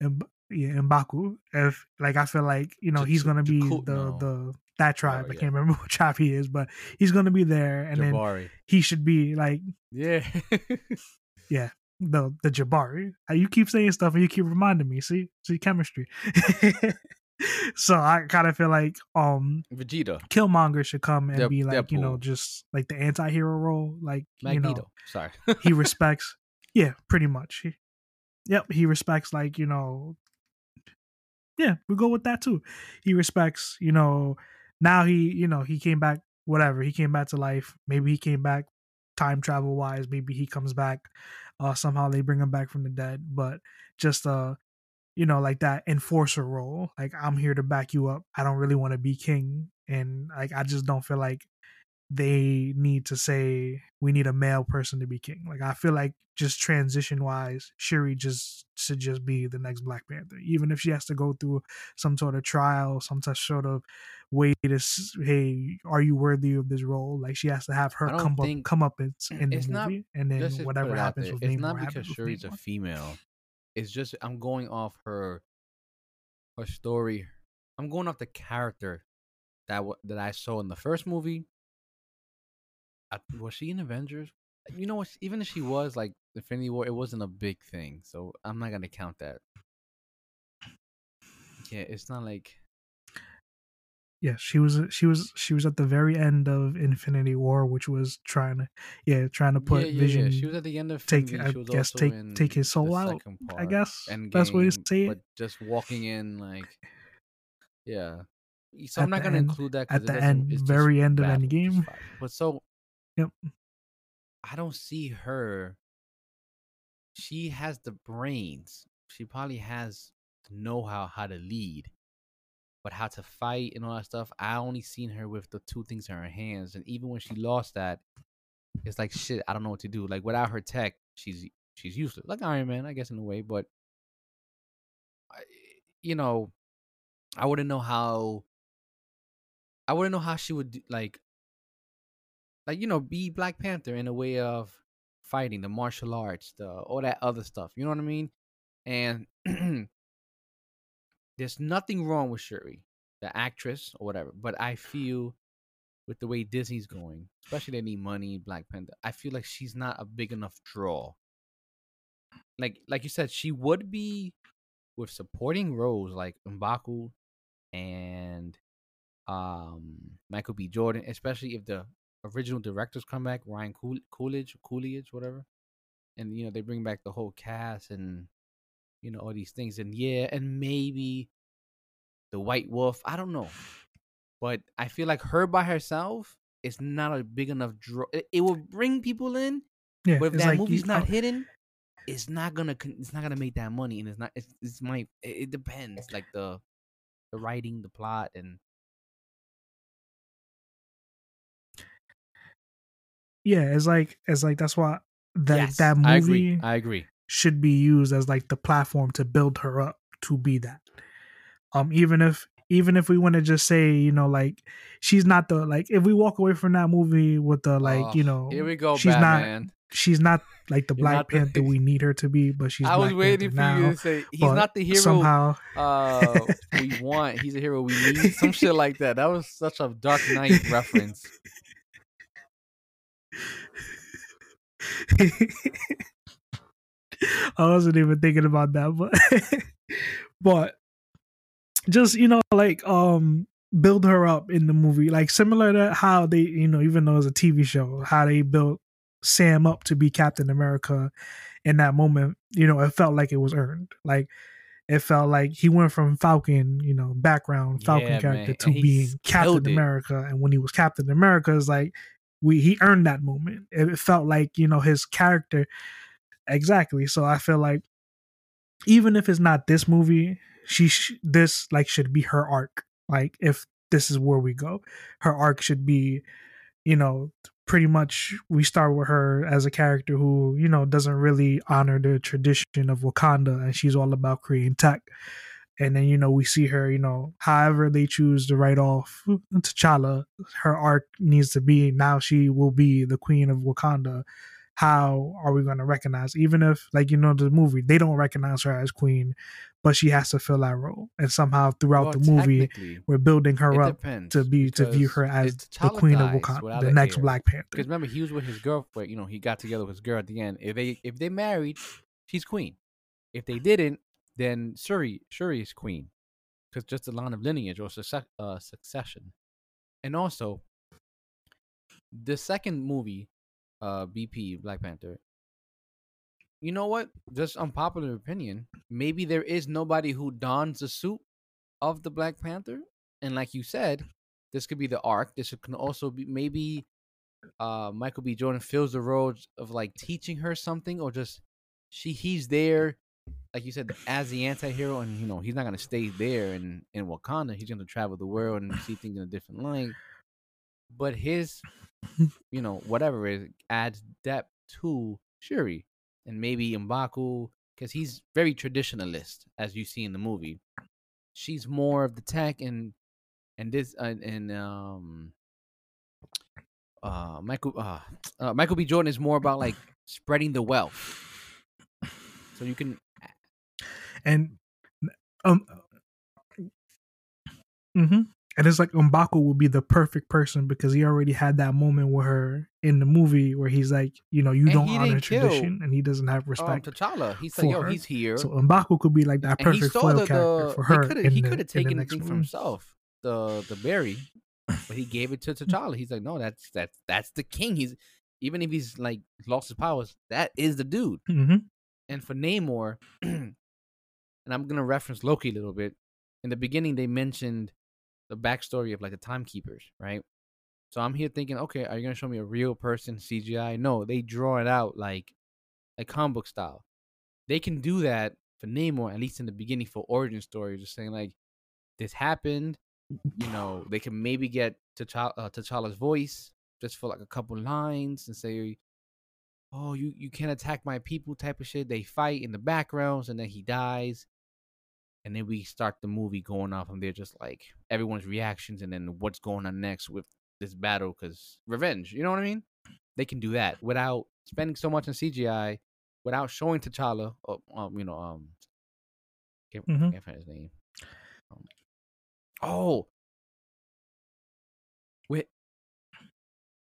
M- yeah, M'Baku. If like I feel like you know he's gonna be the the that tribe. I can't remember what tribe he is, but he's gonna be there, and then he should be like Yeah. Yeah. The the Jabari. Uh, You keep saying stuff and you keep reminding me. See, see chemistry. so I kind of feel like um Vegeta. Killmonger should come and Dep- be like you know just like the anti-hero role, like Magneto. you know Sorry. he respects. Yeah, pretty much. He, yep, he respects like you know. Yeah, we go with that too. He respects, you know. Now he, you know, he came back. Whatever, he came back to life. Maybe he came back time travel wise. Maybe he comes back. Uh, somehow they bring him back from the dead. But just uh, you know, like that enforcer role. Like I'm here to back you up. I don't really want to be king, and like I just don't feel like they need to say we need a male person to be king. Like I feel like just transition wise, Shuri just should just be the next Black Panther, even if she has to go through some sort of trial, some sort of way to hey, are you worthy of this role? Like she has to have her come up come up in, in the not- movie, and then Let's just put whatever happens there. with It's Namor not because Shuri's a female. It's just I'm going off her her story. I'm going off the character that wa that I saw in the first movie. I, was she in Avengers? You know what? Even if she was like Infinity War, it wasn't a big thing, so I'm not gonna count that. Yeah, it's not like Yeah, she was uh, she was she was at the very end of Infinity War, which was trying to yeah trying to put yeah, yeah, Vision Yeah. She was at the end of take. I guess take take his soul out. second I part, guess best way to say it. But just walking in, like, yeah. So At I'm not gonna end- include that at the end, very end of Endgame. But so, Yep. I don't see her. She has the brains. She probably has the know-how how to lead, but how to fight and all that stuff. I only seen her with the two things in her hands, and even when she lost that, it's like shit. I don't know what to do. Like without her tech, she's she's useless. Like Iron Man, I guess in a way, but you know, I wouldn't know how. I wouldn't know how she would like, like you know, be Black Panther in a way of fighting the martial arts, the all that other stuff. You know what I mean? And there's nothing wrong with Shuri, the actress or whatever. But I feel with the way Disney's going, especially they need money, Black Panther. I feel like she's not a big enough draw. Like like you said, she would be with supporting roles like Mbaku and um Michael B. Jordan, especially if the original directors come back, Ryan Cool- Coolidge, Coolidge, whatever, and you know they bring back the whole cast and you know all these things, and yeah, and maybe the White Wolf. I don't know, but I feel like her by herself is not a big enough draw. It, it will bring people in, Yeah, but if that like movie's you- not uh, hidden, it's not gonna con- it's not gonna make that money, and it's not. It's, it's my. It, it depends, like the the writing, the plot, and yeah, it's like it's like that's why that yes, that I agree. movie I agree. should be used as like the platform to build her up to be that. Um, even if even if we want to just say you know like she's not the like if we walk away from that movie with the like you Oh, know here we go, she's not she's not like the Black not the- Panther we need her to be, but she's. I was Black waiting Panther for you to say he's not the hero Somehow, uh, we want. He's a hero we need. Some shit like that. That was such a Dark Knight reference. I wasn't even thinking about that, but but just you know, like um build her up in the movie, like similar to how they, you know, even though it's a TV show, how they built Sam up to be Captain America in that moment, you know, it felt like it was earned. Like it felt like he went from Falcon, you know, background Falcon Yeah, character man, to being Captain it. America. And when he was Captain America, it's like we he earned that moment. It felt like, you know, his character exactly. So I feel like even if it's not this movie, she sh- this like should be her arc. Like if this is where we go, her arc should be, you know, pretty much we start with her as a character who you know doesn't really honor the tradition of Wakanda, and she's all about creating tech. And then you know we see her, you know, however they choose to write off T'Challa, her arc needs to be now she will be the queen of Wakanda how are we going to recognize even if like you know the movie they don't recognize her as queen but she has to fill that role and somehow throughout Well, the movie we're building her up to be to view her as the queen of Wakanda the next Black Panther Because remember, he was with his girlfriend. You know, he got together with his girl at the end. If they if they married, she's queen. If they didn't, then Shuri is queen, because just the line of lineage or succe- uh, succession. And also, the second movie, uh, BP Black Panther. You know what? Just unpopular opinion. Maybe there is nobody who dons the suit of the Black Panther, and like you said, this could be the arc. This can also be maybe uh Michael B. Jordan fills the role of like teaching her something or just she he's there like you said as the anti-hero and you know he's not going to stay there in in Wakanda he's going to travel the world and see things in a different light. But his you know whatever is adds depth to Shuri and maybe Mbaku cuz he's very traditionalist as you see in the movie. She's more of the tech and and this uh, and um uh Michael uh, uh Michael B. Jordan is more about like spreading the wealth. So you can and um hmm and it's like M'Baku would be the perfect person because he already had that moment with her in the movie where he's like, you know, you And don't honor tradition, and he doesn't have um, respect. T'Challa. He's like, yo, her. he's here. so M'Baku could be like that perfect foil the, character the for he her. he could have in the taken next anything for movie. himself, the the berry, but he gave it to T'Challa. He's like, no, that's that's that's the king. He's even if he's like lost his powers, that is the dude. Mhm. And for Namor, and I'm gonna reference Loki a little bit. In the beginning, they mentioned the backstory of like the timekeepers, right? So I'm here thinking, okay, are you gonna show me a real person CGI? No, they draw it out like like comic book style. They can do that for Namor, at least in the beginning for origin story, just saying like this happened. You know, they can maybe get T'Challa, uh, T'Challa's voice just for like a couple lines and say, "Oh, you you can't attack my people," type of shit. They fight in the backgrounds, and then he dies, and then we start the movie going off and they're just like everyone's reactions, and then what's going on next with this battle, because revenge. You know what I mean? They can do that without spending so much on CGI, without showing T'Challa, or, um, you know, um, can't, Mhm. can't find his name. Um, oh, wait.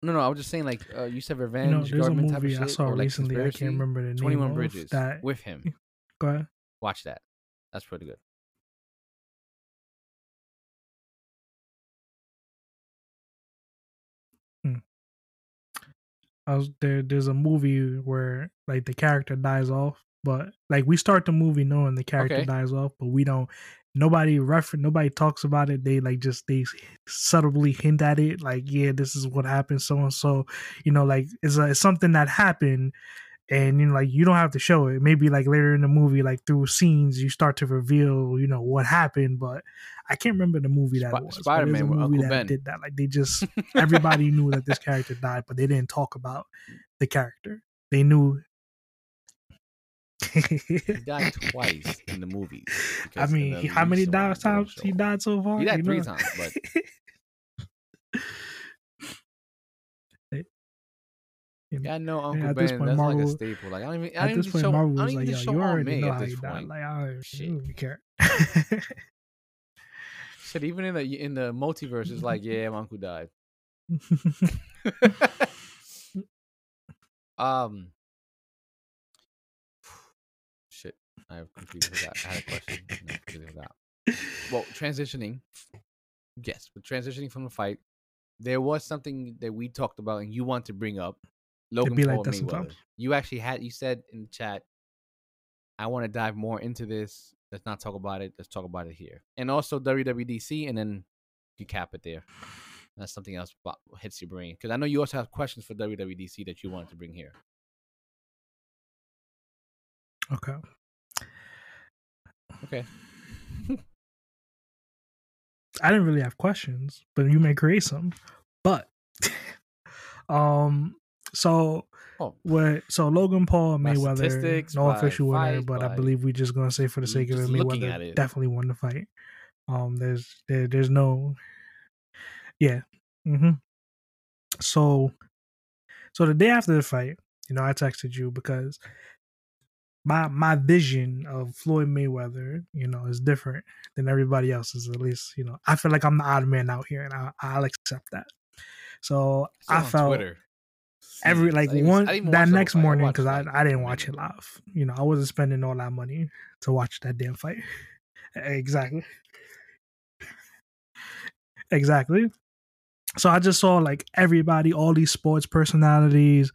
No, no, I was just saying, like uh, you said, revenge, there's a government type of movie I saw or, like, recently. I can't remember the name Twenty One Bridges that. with him. Go ahead. Watch that. That's pretty good. I was there. There's a movie where like the character dies off, but like we start the movie knowing the character Okay. dies off, but we don't. Nobody refer. Nobody talks about it. They like just they subtly hint at it. Like, yeah, this is what happened. So and so, you know, like it's, a, it's something that happened, and you know, like you don't have to show it. Maybe like later in the movie, like through scenes, you start to reveal, you know, what happened. But I can't remember the movie that it was. Spider-Man movie Uncle that Ben. did that. Like they just everybody knew that this character died, but they didn't talk about the character. They knew. He died twice in the movies. I mean, how many recent one, died, they don't times he died so far? He died you three know? times, but You know? Yeah, I know Uncle Ben. that's like a staple. Like I don't even. I At don't this even point, show. Marvel I don't was even like, yo, show you already know at this point. Like, I don't Shit. really care. Shit, even in the in the multiverse, it's like, yeah, my uncle died. um. Shit, I have completely forgot. I had a question. I completely forgot. Well, transitioning. Yes, but transitioning from the fight, there was something that we talked about, and you want to bring up. Logan be like that sometimes. You actually had you said in the chat. I want to dive more into this. Let's not talk about it. Let's talk about it here, and also WWDC, and then you cap it there. That's something else hits your brain because I know you also have questions for WWDC that you wanted to bring here. okay. Okay. I didn't really have questions, but you may create some. But um so Oh, what so Logan Paul Mayweather no official winner, but I believe we're just gonna say for the sake of it, Mayweather it. definitely won the fight. Um there's there, there's no yeah. hmm So so the day after the fight, you know, I texted you because my my vision of Floyd Mayweather, you know, is different than everybody else's. At least, you know, I feel like I'm the odd man out here, and I, I'll accept that. So still I felt Twitter. Every like I didn't even- one I didn't even that watch the whole next fight. Morning because I, I didn't watch it live. You know, I wasn't spending all that money to watch that damn fight. exactly. Exactly. So I just saw like everybody, all these sports personalities,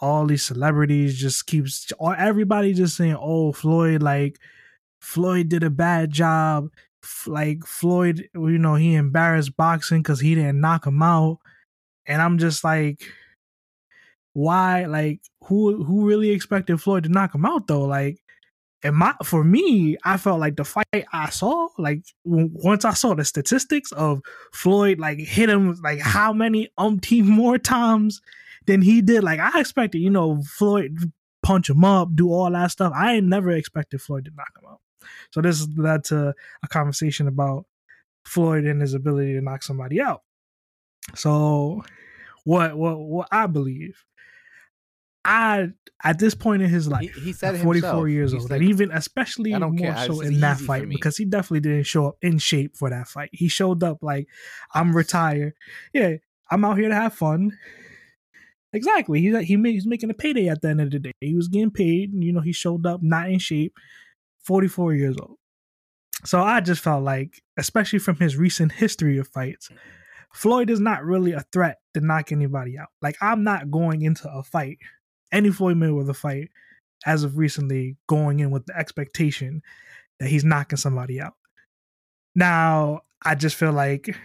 all these celebrities just keeps everybody just saying, "Oh, Floyd, like Floyd did a bad job. Like Floyd, you know, he embarrassed boxing because he didn't knock him out." And I'm just like, why? Like, who who really expected Floyd to knock him out though? Like, and my for me, I felt like the fight I saw, like once I saw the statistics of Floyd, like hit him like how many umpteen more times than he did. Like I expected, you know, Floyd punch him up, do all that stuff. I ain't never expected Floyd to knock him out. So this led to a conversation about Floyd and his ability to knock somebody out. So what what what I believe, I at this point in his life, he said at 44 himself. years He's old, like, and even especially more care. So in that fight because he definitely didn't show up in shape for that fight. He showed up like I'm retired. Yeah, I'm out here to have fun. Exactly. He he made, he's making a payday at the end of the day. He was getting paid. and, You know, he showed up not in shape. 44 years old. So I just felt like, especially from his recent history of fights, Floyd is not really a threat to knock anybody out. Like I'm not going into a fight, any Floyd Mayweather fight, as of recently, going in with the expectation that he's knocking somebody out. Now I just feel like,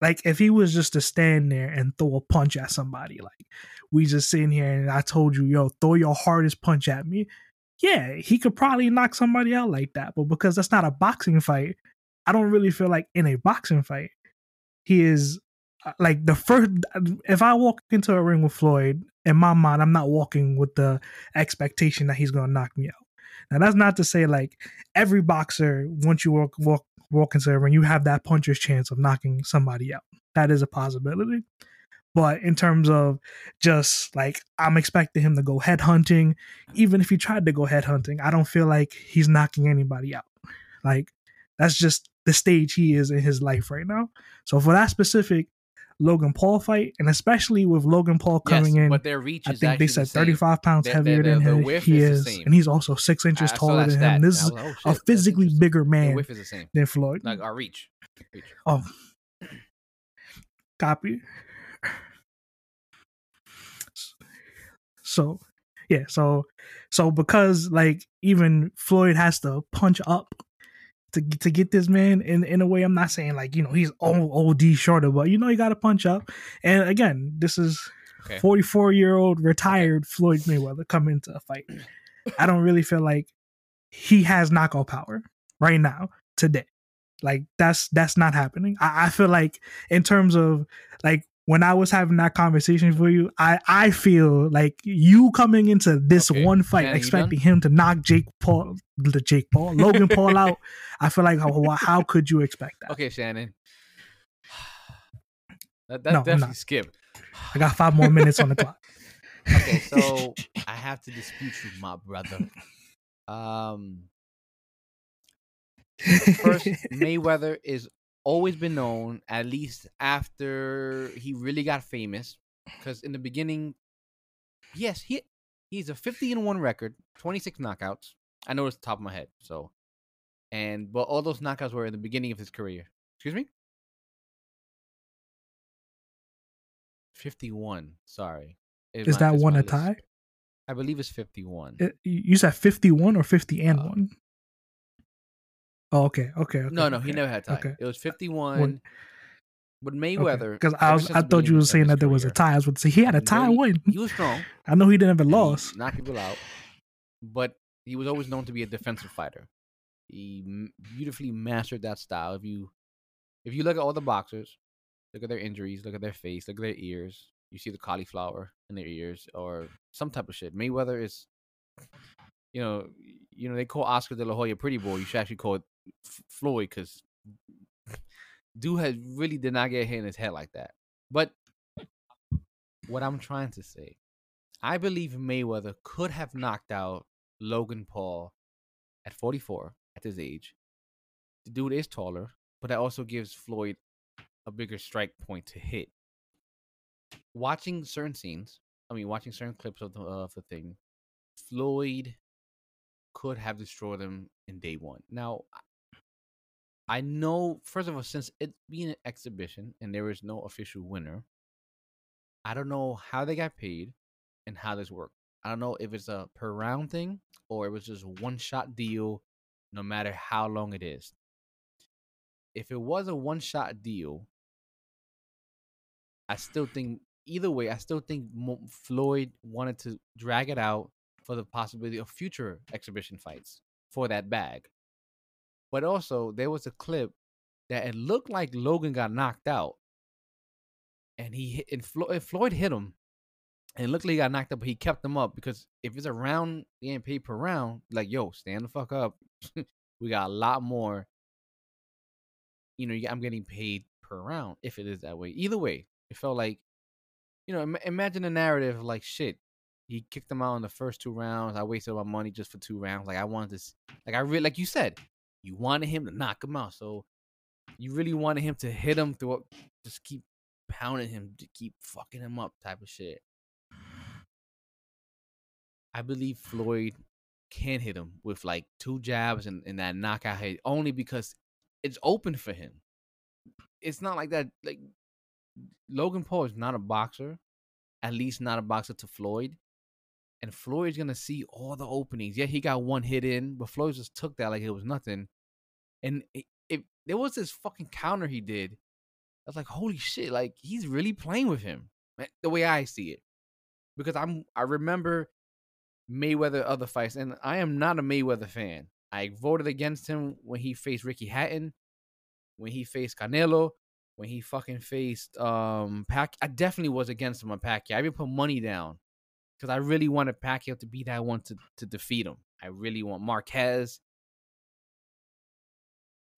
like if he was just to stand there and throw a punch at somebody, like we just sitting here and I told you, yo, throw your hardest punch at me. Yeah, he could probably knock somebody out like that, but because that's not a boxing fight, I don't really feel like in a boxing fight he is uh, like the first if i walk into a ring with floyd in my mind i'm not walking with the expectation that he's going to knock me out. Now that's not to say like every boxer once you walk walk walk into a ring you have that puncher's chance of knocking somebody out. That is a possibility. But in terms of just like i'm expecting him to go head hunting even if he tried to go head hunting i don't feel like he's knocking anybody out. Like that's just the stage he is in his life right now. So for that specific Logan Paul fight, and especially with Logan Paul coming yes, in, but their reach I think they said the 35 pounds heavier the- than the him. He is is, and he's also six inches I taller than him. This is like, oh, a physically bigger man width is the same. than Floyd. Like our reach. reach. Oh, copy. So, yeah, so so because like even Floyd has to punch up to to get this man in in a way. I'm not saying like you know he's old OD shorter, but you know he got to punch up. And again, this is Okay. 44 year old retired Floyd Mayweather coming into a fight. I don't really feel like he has knockout power right now today. Like that's that's not happening. I, I feel like in terms of like when I was having that conversation for you, I I feel like you coming into this Okay. one fight you expecting him to knock Jake Paul, the Jake Paul, Logan Paul out. I feel like how, how could you expect that? Okay, Shannon. That, that No, definitely skipped. I got five more minutes on the clock. Okay, so I have to dispute you, my brother. Um, first, Mayweather is always been known, at least after he really got famous, because in the beginning, yes, he he's a fifty and one record, twenty six knockouts. I know it's the top of my head, so and but all those knockouts were in the beginning of his career. Excuse me. 51. Sorry. It Is my- that one a list. tie? I believe it's 51. It- you said 51 or 50 and Uh, one? Oh, okay, okay, okay. no, no, he never had tie. Okay. It was uh, 51. But Mayweather. Because I was, I thought you were saying that there was a tie. I was about to say he had a tie very- win. He was strong. I know he didn't have a loss. knocked people out. But he was always known to be a defensive fighter. He beautifully mastered that style. If you if you look at all the boxers, look at their injuries, look at their face, look at their ears, you see the cauliflower in their ears or some type of shit. Mayweather is you know, you know they call Oscar De La Hoya pretty boy. You should actually call it Floyd cuz dude has really did not get hit in his head like that. But what I'm trying to say I believe Mayweather could have knocked out Logan Paul at 44 at his age. The dude is taller, but that also gives Floyd a bigger strike point to hit. Watching certain scenes, I mean, watching certain clips of the of the thing, Floyd could have destroyed him in day one. Now, I know, first of all, since it being an exhibition and there is no official winner, I don't know how they got paid and how this worked. I don't know if it's a per round thing or it was just one shot deal, no matter how long it is. If it was a one shot deal, I still think either way, I still think Floyd wanted to drag it out for the possibility of future exhibition fights for that bag. But also, there was a clip that it looked like Logan got knocked out, and he hit, and Flo- and Floyd hit him, and luckily he got knocked up, but he kept him up because if it's a round getting paid per round, like yo, stand the fuck up. we got a lot more. You know, I'm getting paid per round if it is that way. Either way, it felt like, you know, Im- imagine a narrative like shit. He kicked him out in the first two rounds. I wasted my money just for two rounds. Like I wanted this, like I really, like you said, you wanted him to knock him out. So you really wanted him to hit him through, just keep pounding him, to keep fucking him up, type of shit. I believe Floyd can hit him with like two jabs and, and that knockout hit only because it's open for him. It's not like that. Like Logan Paul is not a boxer, at least not a boxer to Floyd. And Floyd's gonna see all the openings. Yeah, he got one hit in, but Floyd just took that like it was nothing. And it, it there was this fucking counter he did. I was like, holy shit! Like he's really playing with him. man, The way I see it, because I'm I remember Mayweather other fights, and I am not a Mayweather fan. I voted against him when he faced Ricky Hatton, when he faced Canelo, when he fucking faced um Pac. I definitely was against him on Pacquiao. I even put money down because I really wanted Pacquiao to be that one to to defeat him. I really want Marquez,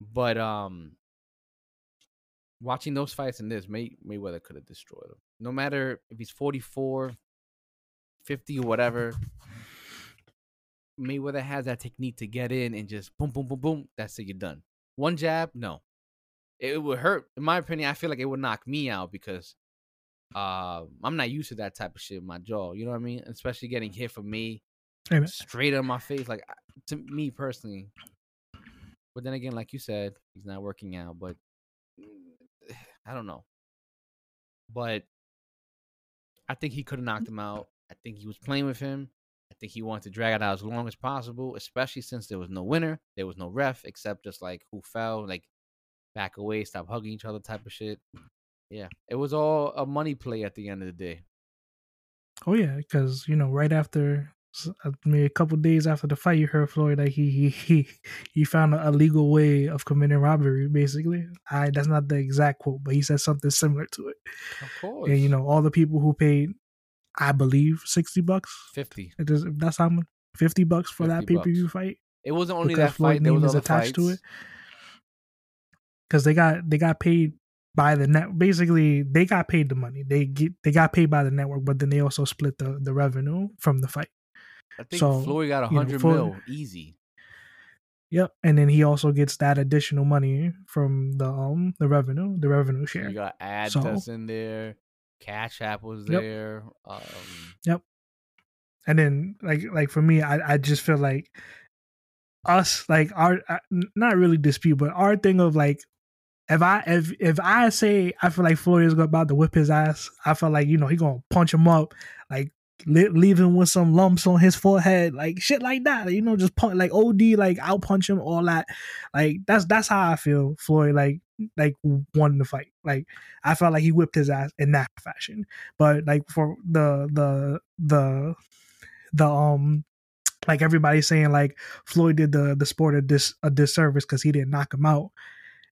but um, watching those fights and this, May Mayweather could have destroyed him. No matter if he's 44, 50 or whatever. Mayweather has that technique to get in and just boom, boom, boom, boom. That's it. You're done. One jab, no. It, would hurt. In my opinion, I feel like it would knock me out because uh, I'm not used to that type of shit in my jaw. You know what I mean? Especially getting hit from me man, straight on my face. Like to me personally. But then again, like you said, he's not working out. But mm, I don't know. But I think he could have knocked mm. him out. I think he was playing with him. I think he wanted to drag it out as long as possible, especially since there was no winner, there was no ref, except just like who fell, like back away, stop hugging each other type of shit. Yeah, it was all a money play at the end of the day. Oh yeah, because you know, right after, I uh, mean, a couple days after the fight, you heard Floyd like he he he he found a legal way of committing robbery. Basically, I that's not the exact quote, but he said something similar to it. Of course. And you know, all the people who paid, I believe, sixty bucks. 50. It is, that's how much, fifty bucks for that pay per view fight It wasn't only that Floyd fight, there name was attached to it. Because they got they got paid by the net. Basically, they got paid the money. They get they got paid by the network, but then they also split the the revenue from the fight. I think So, Floyd got a you know, hundred mil easy. Yep, and then he also gets that additional money from the um the revenue, the revenue share. You got ads So- that's in there. Cash App was Yep. there. Um, yep. and then like like for me i, I just feel like us like our uh, not really dispute but our thing of like if i if if i say i feel like floyd is about to whip his ass i feel like you know he gonna punch him up like li- leave him with some lumps on his forehead like shit like that you know just punch like od like out punch him all that like that's that's how i feel floyd like like won the fight like i felt like he whipped his ass in that fashion but like for the the the the um like everybody saying like Floyd did the the sport a dis a disservice because he didn't knock him out.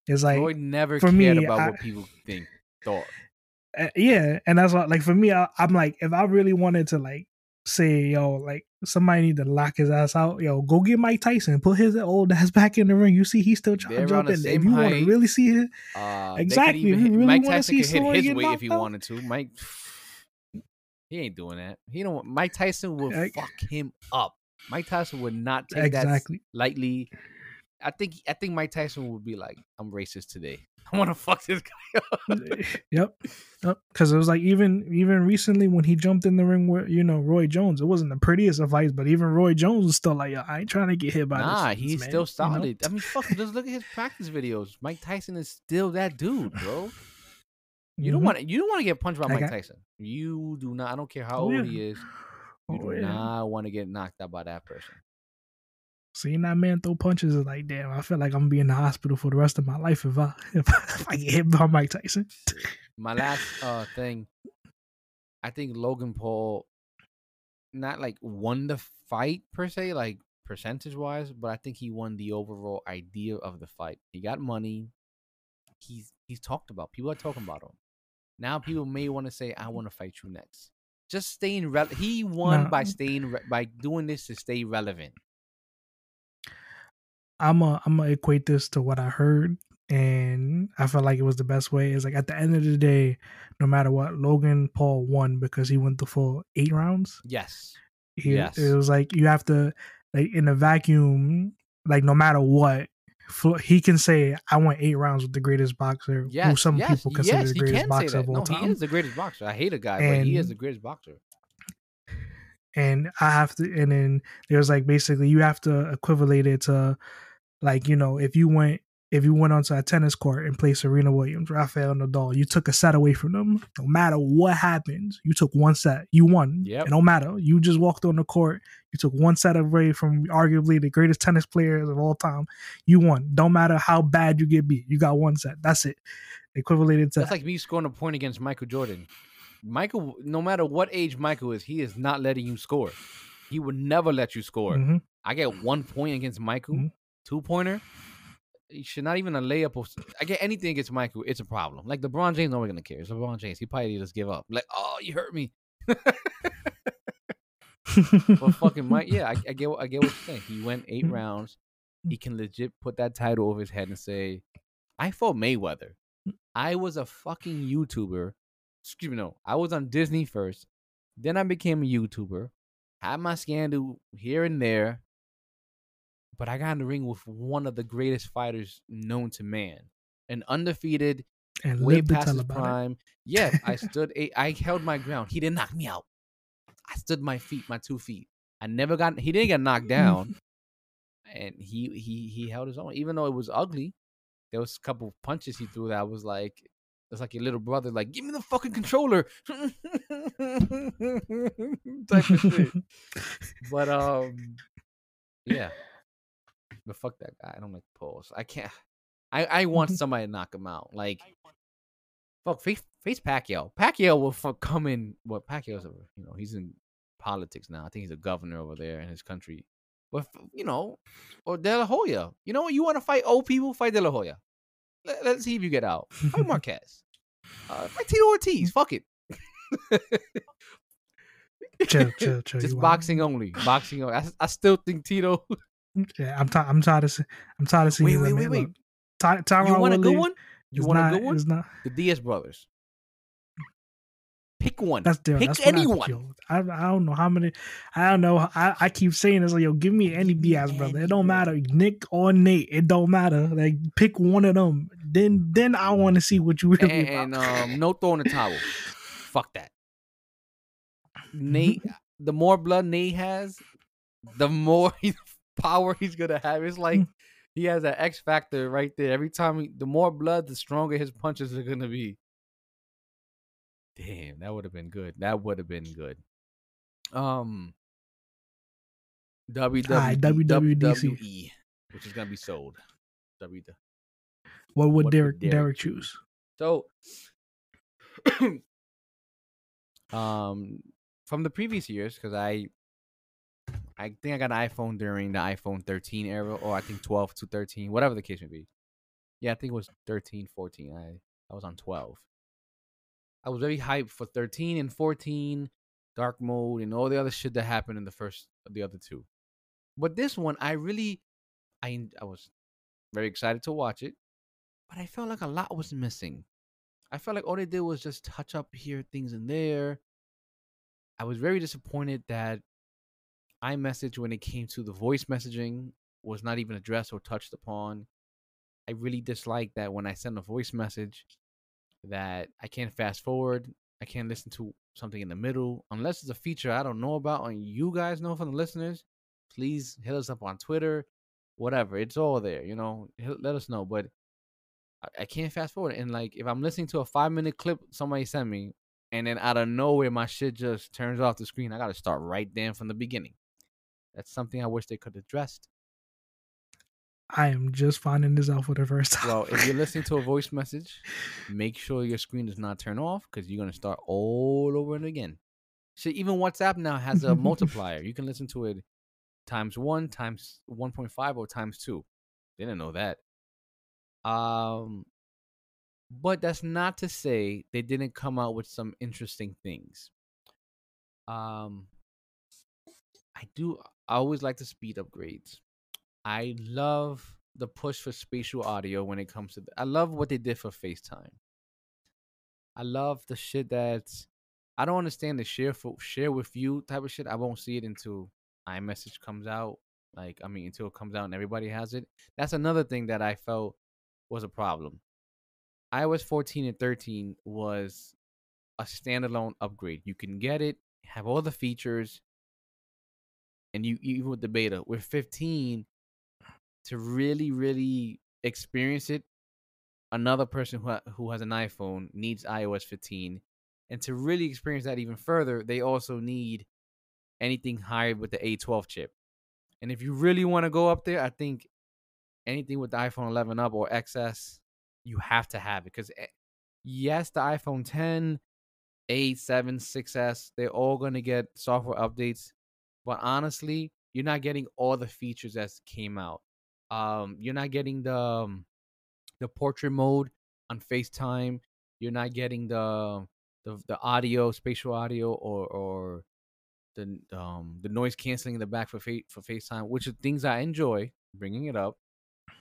It's like Floyd never for cared me, about I- what people think thought. Uh, yeah, and that's what like for me, I, I'm like if I really wanted to like say yo like somebody need to lock his ass out, yo go get Mike Tyson, put his old ass back in the ring. You see he's still trying to jump in. If you want to really see it, Uh, Exactly, even you really Mike Tyson see could hit his weight if he out? wanted to. Mike, he ain't doing that. He don't. want- Mike Tyson will Like- fuck him up. Mike Tyson would not take that exactly. lightly. I think. I think Mike Tyson would be like, "I'm racist today. I want to fuck this guy up." yep, yep. Because it was like even even recently when he jumped in the ring with you know Roy Jones, it wasn't the prettiest of fights, but even Roy Jones was still like, Yo, I ain't trying to get hit by Nah, this. Nah, he's man," still you know? solid. I mean, fuck. Just look at his practice videos. Mike Tyson is still that dude, bro. You don't Mhm. want to. You don't want to get punched by I Mike got- Tyson. You do not. I don't care how Oh, old yeah. he is. You Oh, do yeah. not want to get knocked out by that person. Seeing that man throw punches is like, damn, I feel like I'm gonna be in the hospital for the rest of my life if I if, I- if I get hit by Mike Tyson. My last uh thing, I think Logan Paul, not like won the fight per se, like percentage wise, but I think he won the overall idea of the fight. He got money. He's he's talked about. People are talking about him. Now people may want to say, "I want to fight you next." Just staying rel. He won Nah. by staying re- by doing this to stay relevant. I'm a I'm gonna equate this to what I heard, and I felt like it was the best way. Is like at the end of the day, no matter what, Logan Paul won because he went the full eight rounds. Yes. He, Yes. It was like you have to like in a vacuum, like no matter what, he can say, "I went eight rounds with the greatest boxer," who some yes, people consider yes, the he greatest boxer of all No, time. he is the greatest boxer. I hate a guy, but he is the greatest boxer. and I have to, and then there's like basically you have to equivalate it to, like you know, if you went if you went onto a tennis court and played Serena Williams, Rafael Nadal, you took a set away from them. No matter what happens, you took one set, you won. Yep. It don't matter. You just walked on the court. You took one set away from arguably the greatest tennis players of all time. You won. Don't matter how bad you get beat. You got one set. That's it. Equivalated to That's like me scoring a point against Michael Jordan. Michael, no matter what age Michael is, he is not letting you score. He would never let you score. Mhm. I get one point against Michael, Mhm. Two pointer. He should not even a layup. Or, I get anything against Michael, it's a problem. Like LeBron James, nobody gonna care. It's LeBron James. He probably just give up. Like, oh, you hurt me. But fucking Mike, yeah, I, I get, what- I get what you're saying. He went eight rounds. He can legit put that title over his head and say, "I fought Mayweather. I was a fucking YouTuber. Excuse me, no, I was on Disney first. Then I became a YouTuber. Had my scandal here and there, but I got in the ring with one of the greatest fighters known to man, an undefeated, and way past his about it. prime. Yeah, I stood. A, I held my ground. He didn't knock me out. I stood my feet, my two feet. I never got. He didn't get knocked down, and he he he held his own. Even though it was ugly, there was a couple punches he threw that was like, it's like your little brother, like, give me the fucking controller, type of shit. But um, yeah. But fuck that guy. I don't like pause. I can't. I I want somebody to knock him out. Like, fuck face face Pacquiao. Pacquiao will fuck come in. Well, Pacquiao's a you know he's in politics now. I think he's a governor over there in his country. But you know, or De La Hoya. You know what? You want to fight old people? Fight De La Hoya. Let, let's see if you get out. Fight Marquez. Uh, fight Tito Ortiz. Fuck it. chill, chill, chill. Just boxing only. Boxing only. I, I still think Tito. Yeah, I'm tired. I'm tired of. se- I'm tired of seeing. Wait, wait, wait, wait. Ty- Tyron You want a good one? You want not, a good one? It's not. The Diaz brothers. Pick one. That's different. Pick That's anyone. I, I don't know how many. I don't know. I, I keep saying this like, yo, give me any Diaz brother. It don't matter, Nick or Nate. It don't matter. Like pick one of them. Then then I want to see what you and, really and, about. um, no throwing the towel. Fuck that. Nate, the more blood Nate has, the more he, power he's gonna have. It's like he has that X factor right there. Every time, he, the more blood, the stronger his punches are gonna be. Damn, that would have been good. That would have been good. Um, WWE, WWDC. WWE, which is gonna be sold. W. what would what Derek Derek choose? So, um, from the previous years, because I, I think I got an iPhone during the iPhone 13 era, or I think 12 to 13, whatever the case may be. Yeah, I think it was 13, 14. I I was on 12. I was very hyped for 13 and 14, dark mode, and all the other shit that happened in the first, of the other two. But this one, I really, I I was very excited to watch it, but I felt like a lot was missing. I felt like all they did was just touch up here, things in there. I was very disappointed that iMessage, when it came to the voice messaging, was not even addressed or touched upon. I really dislike that when I send a voice message, that I can't fast forward. I can't listen to something in the middle unless it's a feature I don't know about and you guys know from the listeners. Please hit us up on Twitter, whatever. It's all there, you know. Let us know. But I, I can't fast forward. And like, if I'm listening to a five minute clip somebody sent me, and then out of nowhere my shit just turns off the screen, I got to start right then from the beginning. That's something I wish they could have addressed. I am just finding this out for the first time. Well, if you're listening to a voice message, make sure your screen does not turn off because you're gonna start all over and again. Shit, even WhatsApp now has a multiplier. You can listen to it times one, times one point five, or times two. Didn't know that. Um, but that's not to say they didn't come out with some interesting things. Um, I do. I always like the speed upgrades. I love the push for spatial audio when it comes to. I love what they did for FaceTime. I love the shit that's. I don't understand the share for share with you type of shit. I won't see it until iMessage comes out. Like I mean, until it comes out and everybody has it. That's another thing that I felt was a problem. iOS 14 and 13 was a standalone upgrade. You can get it, have all the features, and you even with the beta with 15 to really really experience it another person who, ha- who has an iphone needs ios 15 and to really experience that even further they also need anything higher with the a12 chip. And if you really want to go up there i think anything with the iphone 11 up or xs you have to have it because eh, yes the iphone 10 8 7 6s they're all going to get software updates but honestly you're not getting all the features that came out um you're not getting the um, the portrait mode on FaceTime. You're not getting the the the audio, spatial audio, or or the um the noise canceling in the back for fa- for FaceTime, which are things I enjoy bringing it up.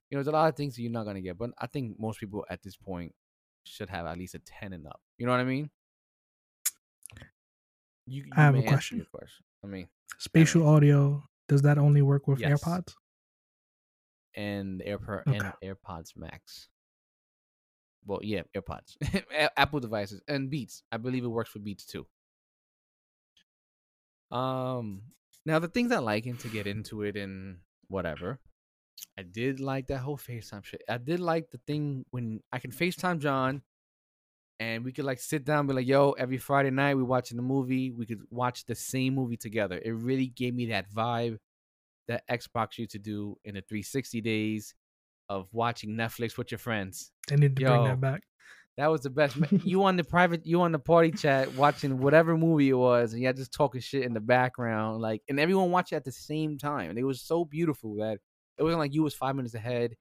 You know, there's a lot of things that you're not gonna get, but I think most people at this point should have at least a ten and up. You know what I mean? You, you I have a question. question. I mean, Spatial audio. Does that only work with Yes. AirPods? and AirPod Okay. and AirPods Max. Well, yeah, AirPods, Apple devices, and Beats. I believe it works for Beats too. Um, now the things I like and to get into it and whatever, I did like that whole FaceTime shit. I did like the thing when I can FaceTime John, and we could like sit down, and be like, "Yo, every Friday night we watching the movie. We could watch the same movie together." It really gave me that vibe that Xbox used to do in the 360 days of watching Netflix with your friends. They need to bring that back. That was the best. You on the private, you on the party chat watching whatever movie it was, and you had just talking shit in the background, like, and everyone watched it at the same time, and it was so beautiful that it wasn't like you was five minutes ahead,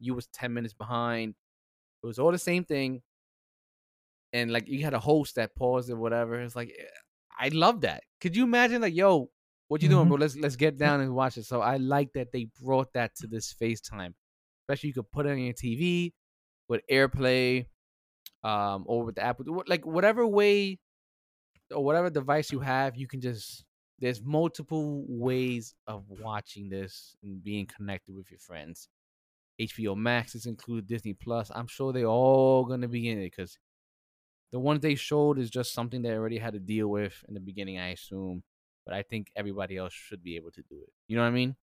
you was ten minutes behind. It was all the same thing, and like you had a host that paused or whatever. It's like, eh, I love that. Could you imagine, like, yo, what you doing, Mhm. bro? Let's let's get down and watch it. So I like that they brought that to this FaceTime, especially you could put it on your TV with AirPlay, um, or with the Apple, like whatever way or whatever device you have, you can just there's multiple ways of watching this and being connected with your friends. HBO Max is included, Disney Plus. I'm sure they're all gonna be in it because the ones they showed is just something they already had to deal with in the beginning, I assume. But I think everybody else should be able to do it. You know what I mean?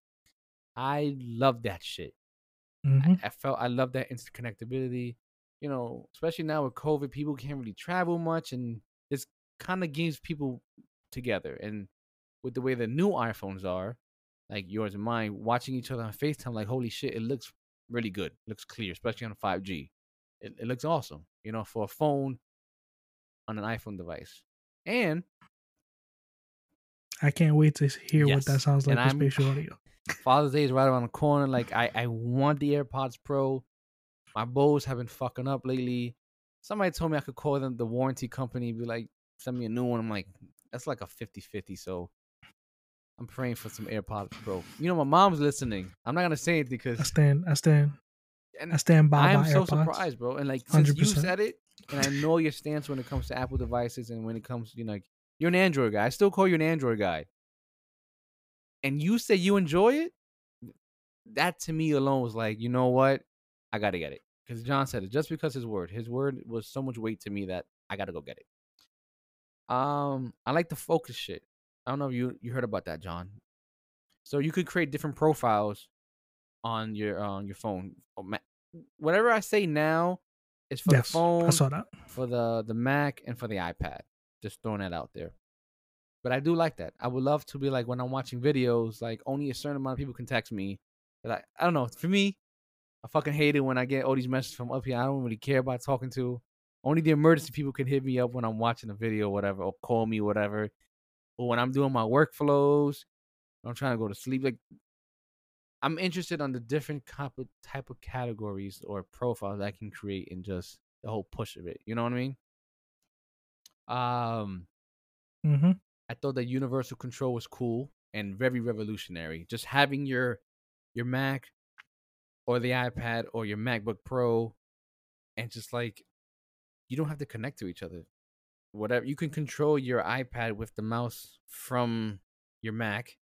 I love that shit. Mhm. I, I felt I love that interconnectability. You know, especially now with COVID, people can't really travel much, and this kind of gives people together. And with the way the new iPhones are, like yours and mine, watching each other on FaceTime, like holy shit, it looks really good. It looks clear, especially on 5G. It, it looks awesome, you know, for a phone on an iPhone device. And I can't wait to hear what that sounds like and with I'm- spatial audio. Father's Day is right around the corner. Like I, I want the AirPods Pro. My Bose have been fucking up lately. Somebody told me I could call them the warranty company, be like, send me a new one. I'm like, that's like a 50-50. So I'm praying for some AirPods Pro. You know, my mom's listening. I'm not gonna say it because I stand, I stand, and I stand by I am my so AirPods. surprised, bro. And like since you 100%. said it, and I know your stance when it comes to Apple devices and when it comes, to you know, like you're an Android guy. I still call you an Android guy. And you say you enjoy it. That to me alone was like, you know what, I gotta get it because John said it. Just because his word, his word was so much weight to me that I gotta go get it. Um, I like the focus shit. I don't know if you you heard about that, John. So you could create different profiles on your on your phone. Whatever I say now is for yes, the phone, I saw that. for the the Mac, and for the iPad. Just throwing that out there. But I do like that. I would love to be like when I'm watching videos, like only a certain amount of people can text me. I, I don't know. For me, I fucking hate it when I get all these messages from up here. I don't really care about talking to. Only the emergency people can hit me up when I'm watching a video, or whatever, or call me, whatever. Or when I'm doing my workflows, I'm trying to go to sleep. Like I'm interested on the different type of, type of categories or profiles I can create in just the whole push of it. You know what I mean? Um, hmm I thought that universal control was cool and very revolutionary. Just having your your Mac or the iPad or your MacBook Pro and just like you don't have to connect to each other. Whatever you can control your iPad with the mouse from your Mac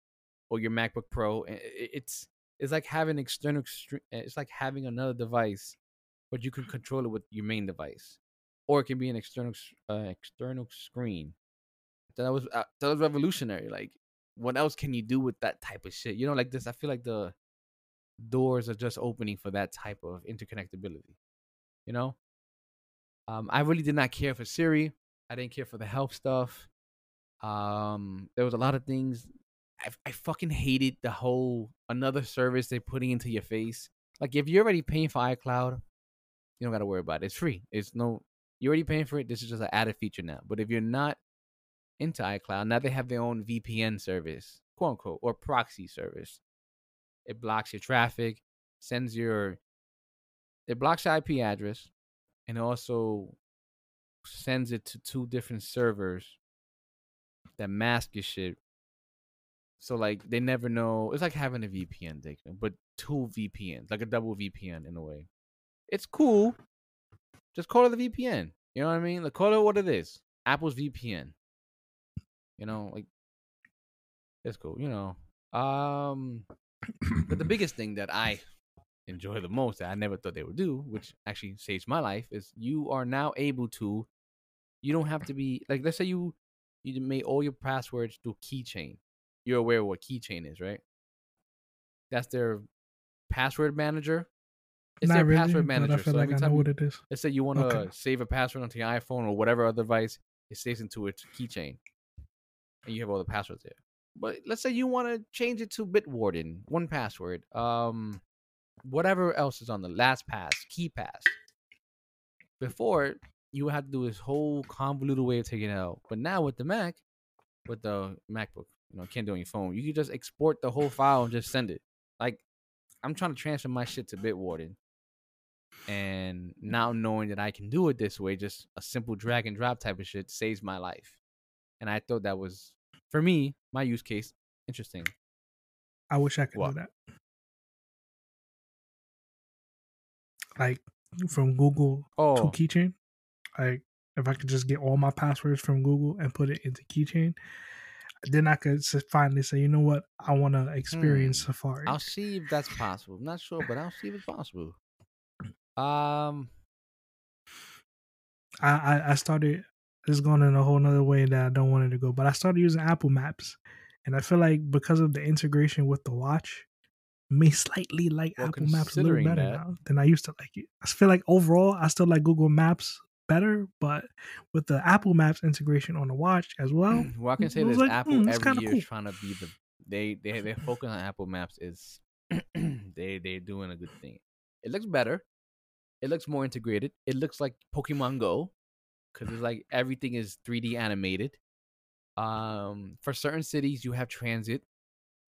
or your MacBook Pro. It's it's like having external it's like having another device but you can control it with your main device. Or it can be an external uh, external screen that was uh, that was revolutionary. Like, what else can you do with that type of shit? You know, like this. I feel like the doors are just opening for that type of interconnectability. You know, um, I really did not care for Siri. I didn't care for the help stuff. Um, there was a lot of things. I, I fucking hated the whole another service they're putting into your face. Like, if you're already paying for iCloud, you don't got to worry about it. It's free. It's no. You're already paying for it. This is just an added feature now. But if you're not into iCloud. Now they have their own VPN service, quote unquote, or proxy service. It blocks your traffic, sends your, it blocks your IP address, and also sends it to two different servers that mask your shit. So like they never know. It's like having a VPN, but two VPNs, like a double VPN in a way. It's cool. Just call it a VPN. You know what I mean? Like call it what it is. Apple's VPN. You know, like it's cool. You know, um, but the biggest thing that I enjoy the most that I never thought they would do, which actually saves my life, is you are now able to. You don't have to be like. Let's say you you made all your passwords through keychain. You're aware of what keychain is, right? That's their password manager. It's Not their really, password manager. I feel so like every I know you- what it is. Let's say you want to Okay. save a password onto your iPhone or whatever other device, it saves into its keychain, and you have all the passwords there. But let's say you want to change it to Bitwarden, 1Password, um, whatever else is on the LastPass, key pass. Before you would have to do this whole convoluted way of taking it out, but now with the Mac, with the MacBook, you know, can't do on your phone. You can just export the whole file and just send it. Like I'm trying to transfer my shit to Bitwarden and now knowing that I can do it this way, just a simple drag and drop type of shit saves my life. And I thought that was for me, my use case, interesting. I wish I could What? do that. Like from Google Oh, to Keychain. Like if I could just get all my passwords from Google and put it into Keychain, then I could finally say, you know what, I want to experience Hmm. Safari. I'll see if that's possible. I'm not sure, but I'll see if it's possible. Um, I, I I started. This is going in a whole nother way that I don't want it to go, but I started using Apple Maps, and I feel like because of the integration with the watch, may slightly like Well, Apple Maps a little better that- now than I used to like it. I feel like overall, I still like Google Maps better, but with the Apple Maps integration on the watch as well, well, I can say this: like, Apple "Hmm, it's every year cool." is trying to be the they they their focus on Apple Maps is they they're doing a good thing. It looks better. It looks more integrated. It looks like Pokemon Go because it's like everything is 3D animated. Um, for certain cities, you have transit.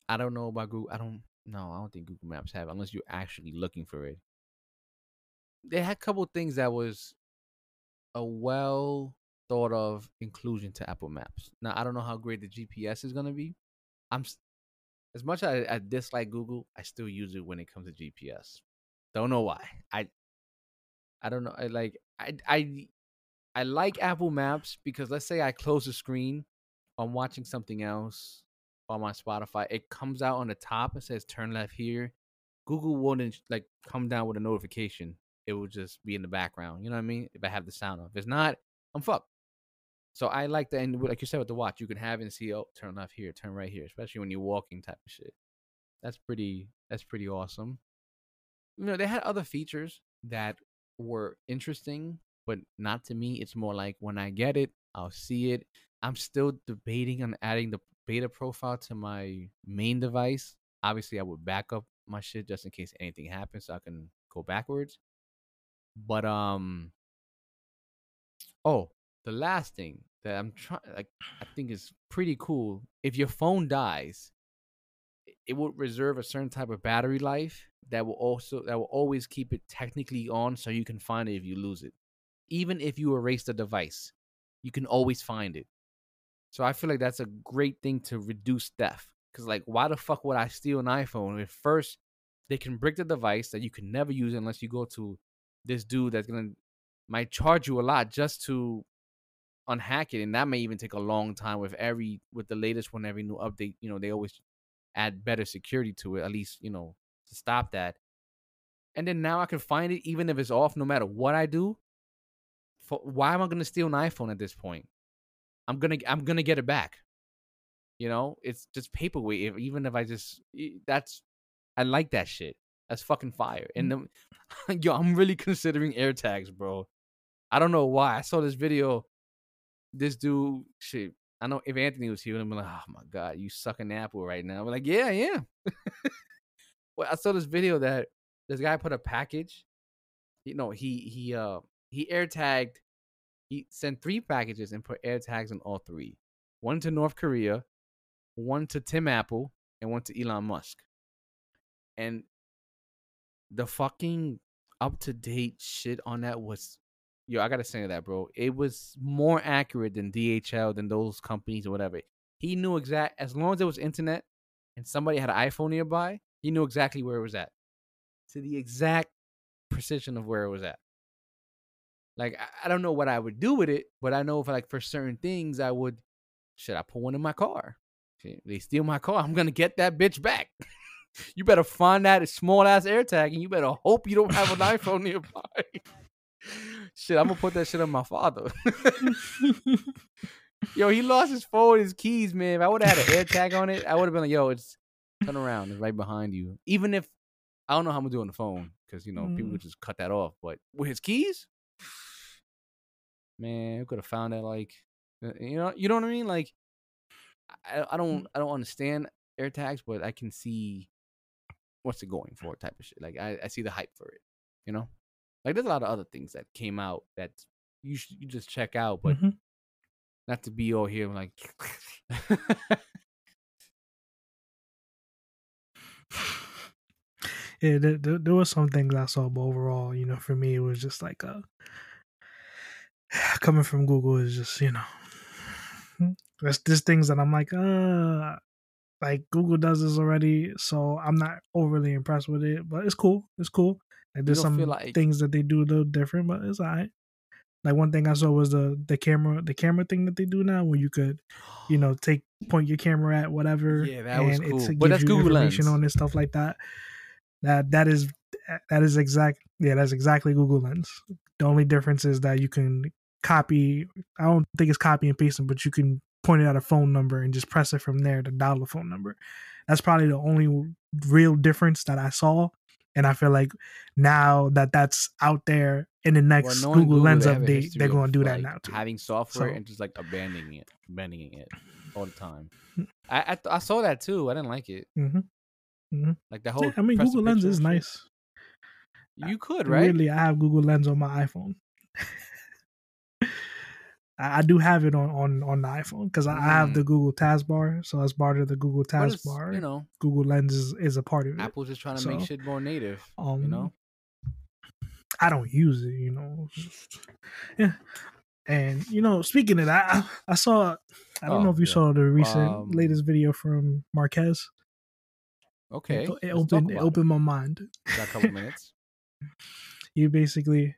I don't know about Google. I don't no, I don't think Google Maps have unless you're actually looking for it. They had a couple things that was a well thought of inclusion to Apple Maps. Now I don't know how great the GPS is gonna be. I'm as much as I, I dislike Google, I still use it when it comes to GPS. Don't know why. I I don't know. I like I I I like Apple Maps because let's say I close the screen, I'm watching something else on my Spotify. It comes out on the top. It says turn left here. Google wouldn't like come down with a notification. It will just be in the background. You know what I mean? If I have the sound off. If it's not, I'm fucked. So I like that, and like you said with the watch, you can have and see, oh, turn left here, turn right here, especially when you're walking type of shit. That's pretty. That's pretty awesome. You know, they had other features that were interesting, but not to me. It's more like when I get it, I'll see it. I'm still debating on adding the beta profile to my main device. Obviously, I would back up my shit just in case anything happens, so I can go backwards. But um, oh, the last thing that I'm trying, like, I think is pretty cool. If your phone dies, it- will reserve a certain type of battery life that will also that will always keep it technically on, so you can find it if you lose it. Even if you erase the device, you can always find it. So I feel like that's a great thing to reduce theft. Cause like, why the fuck would I steal an iPhone if first they can break the device that you can never use unless you go to this dude that's gonna might charge you a lot just to unhack it, and that may even take a long time with every with the latest one, every new update. You know, they always add better security to it, at least you know to stop that. And then now I can find it even if it's off, no matter what I do. For, why am I gonna steal an iPhone at this point? I'm gonna I'm gonna get it back. You know, it's just paperweight. If, even if I just that's I like that shit. That's fucking fire. And then, yo, I'm really considering AirTags, bro. I don't know why. I saw this video. This dude, shit. I know if Anthony was here, I'm like, oh my god, you sucking apple right now. I'm like, yeah, yeah. well, I saw this video that this guy put a package. You know, he he uh he air tagged. He sent three packages and put air tags on all three. One to North Korea, one to Tim Apple, and one to Elon Musk. And the fucking up to date shit on that was yo, I gotta say that, bro. It was more accurate than DHL than those companies or whatever. He knew exact as long as there was internet and somebody had an iPhone nearby, he knew exactly where it was at. To the exact precision of where it was at. Like I, don't know what I would do with it, but I know for like for certain things I would should I put one in my car? They steal my car, I'm gonna get that bitch back. You better find that small ass AirTag and you better hope you don't have an iPhone nearby. shit, I'm gonna put that shit on my father. yo, he lost his phone, his keys, man. If I would have had an AirTag on it, I would have been like, yo, it's turn around, it's right behind you. Even if I don't know how I'm gonna do on the phone, because you know, people Mm. would just cut that off. But with his keys, man, we could have found that like uh, you know, you know what I mean? Like I, I don't I don't understand AirTags, but I can see what's it going for type of shit. Like I, I see the hype for it, you know? Like there's a lot of other things that came out that you should you just check out, but Mhm. not to be all here like yeah, there, there, there was some things I saw, but overall, you know, for me, it was just like uh coming from Google is just you know, there's there's things that I'm like, uh, like Google does this already, so I'm not overly impressed with it. But it's cool. It's cool. Like there's some like- things that they do a little different, but it's alright. Like one thing I saw was the the camera the camera thing that they do now, where you could, you know, take point your camera at whatever. Yeah, that was and cool. It But that's Google information Lens. on it, stuff like that. That that is that is exact. Yeah, that's exactly Google Lens. The only difference is that you can copy. I don't think it's copy and pasting, but you can point it at a phone number and just press it from there to dial the phone number. That's probably the only real difference that I saw. And I feel like now that that's out there in the next knowing Google, Lens update, they're going to do that like, now too. Having software So- and just like abandoning it, abandoning it all the time. Hmm. I I, th- I saw that too. I didn't like it. hmm Like the whole. Yeah, I mean, Google Lens is nice. You could right. Really, I have Google Lens on my iPhone. I I do have it on on on the iPhone because I I have the Google Taskbar, so as part of the Google Mm. Taskbar, you know, Google Lens is, is a part of it. Apple's just trying to make shit more native. Um, you know. I don't use it, you know. Yeah, and you know, speaking of that, I, I saw. I don't know Oh, if you yeah. saw the recent Um, latest video from Marques. Okay. it, it opened it about opened my mind. Got a couple minutes. he basically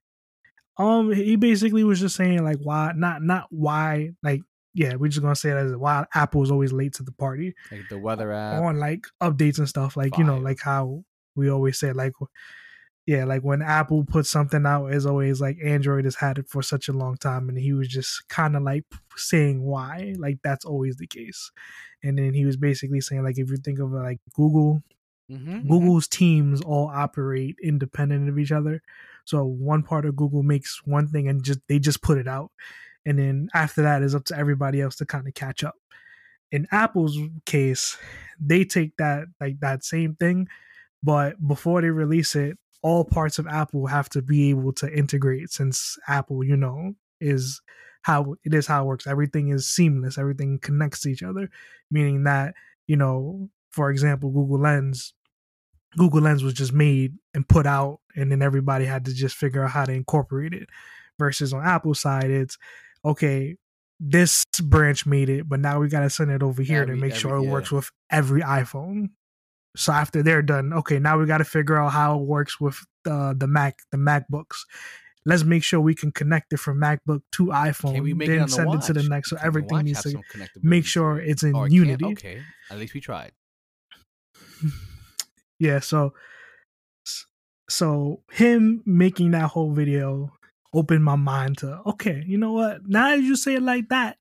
um he basically was just saying like why not not why like yeah we're just gonna say that as why apple is always late to the party Like the weather app. on like updates and stuff like you know like how we always say like yeah like when apple puts something out it's always like android has had it for such a long time and he was just kind of like saying why like that's always the case and then he was basically saying like if you think of like google Mm-hmm, Google's teams all operate independent of each other. So one part of Google makes one thing and just they just put it out. And then after that is up to everybody else to kind of catch up. In Apple's case, they take that like that same thing, but before they release it, all parts of Apple have to be able to integrate since Apple, you know, is how it is how it works. Everything is seamless, everything connects to each other, meaning that, you know, for example, Google Lens, Google Lens was just made and put out, and then everybody had to just figure out how to incorporate it. Versus on Apple side, it's okay. This branch made it, but now we got to send it over here Every- to make every- sure it yeah. works with every iPhone. So after they're done, okay, now we got to figure out how it works with the the Mac, the MacBooks. Let's make sure we can connect it from MacBook to iPhone, we it then the send it to the next. So Can everything watch needs to make sure it's in oh, it can't? unity. Okay, at least we tried. yeah so so him making that whole video opened my mind to okay you know what now that you say it like that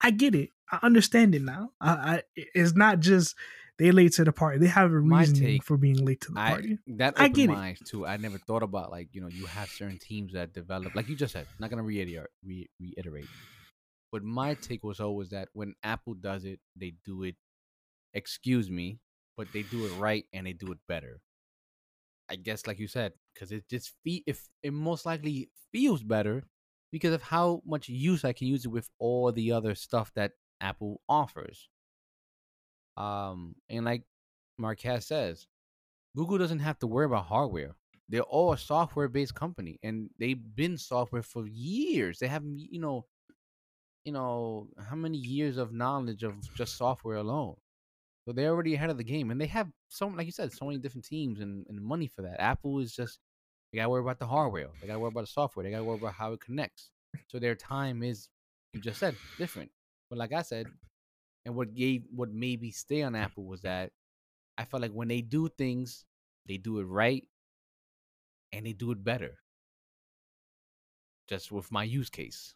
i get it i understand it now i, I it's not just they late to the party they have a My reasoning for being late to the I party that I opened get it. my eyes too. I never thought about like you know you have certain teams that develop like you just said. Not gonna reiterate, re- reiterate. But my take was always that when Apple does it, they do it. Excuse me, but they do it right and they do it better. I guess, like you said, because it just fe- if it most likely feels better because of how much use I can use it with all the other stuff that Apple offers. Um, and like Marques says, Google doesn't have to worry about hardware. They're all a software based company and they've been software for years. They have you know you know how many years of knowledge of just software alone. So they're already ahead of the game and they have so like you said, so many different teams and, and money for that. Apple is just they gotta worry about the hardware. They gotta worry about the software. They gotta worry about how it connects. So their time is you just said different. But like I said, and what gave what made me stay on Apple was that I felt like when they do things, they do it right and they do it better. Just with my use case.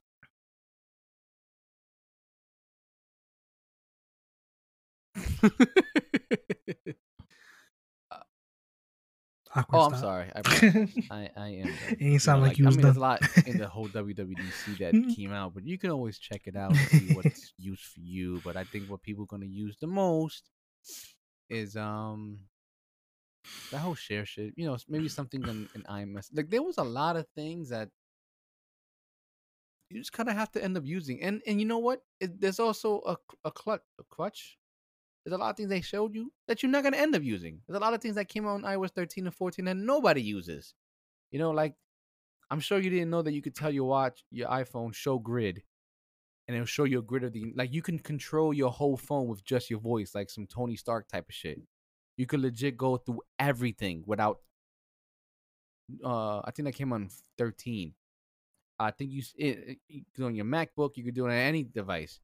Awkward oh, I'm stop. sorry. I. I, I am. though. It ain't sound like you I was mean, there's done. a lot in the whole WWDC that came out, but you can always check it out and see what's used for you. But I think what people are gonna use the most is um that whole share shit. You know, maybe something in, in iMess. Like there was a lot of things that you just kind of have to end up using. And and you know what? It, there's also a a clutch a crutch. There's a lot of things they showed you that you're not gonna end up using. There's a lot of things that came out on iOS 13 and 14 that nobody uses. You know, like I'm sure you didn't know that you could tell your watch, your iPhone, show grid, and it'll show you a grid of the like you can control your whole phone with just your voice, like some Tony Stark type of shit. You could legit go through everything without. Uh, I think that came on 13. I think you, it, it, it on your MacBook. You could do it on any device.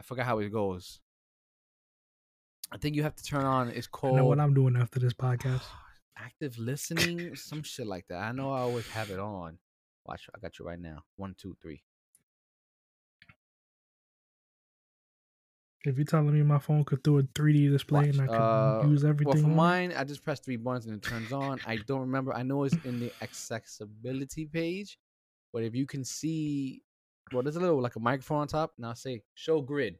I forgot how it goes. I think you have to turn on. It's I called know what I'm doing after this podcast. active listening, some shit like that. I know I always have it on. Watch, I got you right now. One, two, three. If you're telling me my phone could do a 3D display Watch. and I could Uh, use everything, Well, for mine, I just press three buttons and it turns on. I don't remember. I know it's in the accessibility page, but if you can see, well, there's a little like a microphone on top. Now say show grid,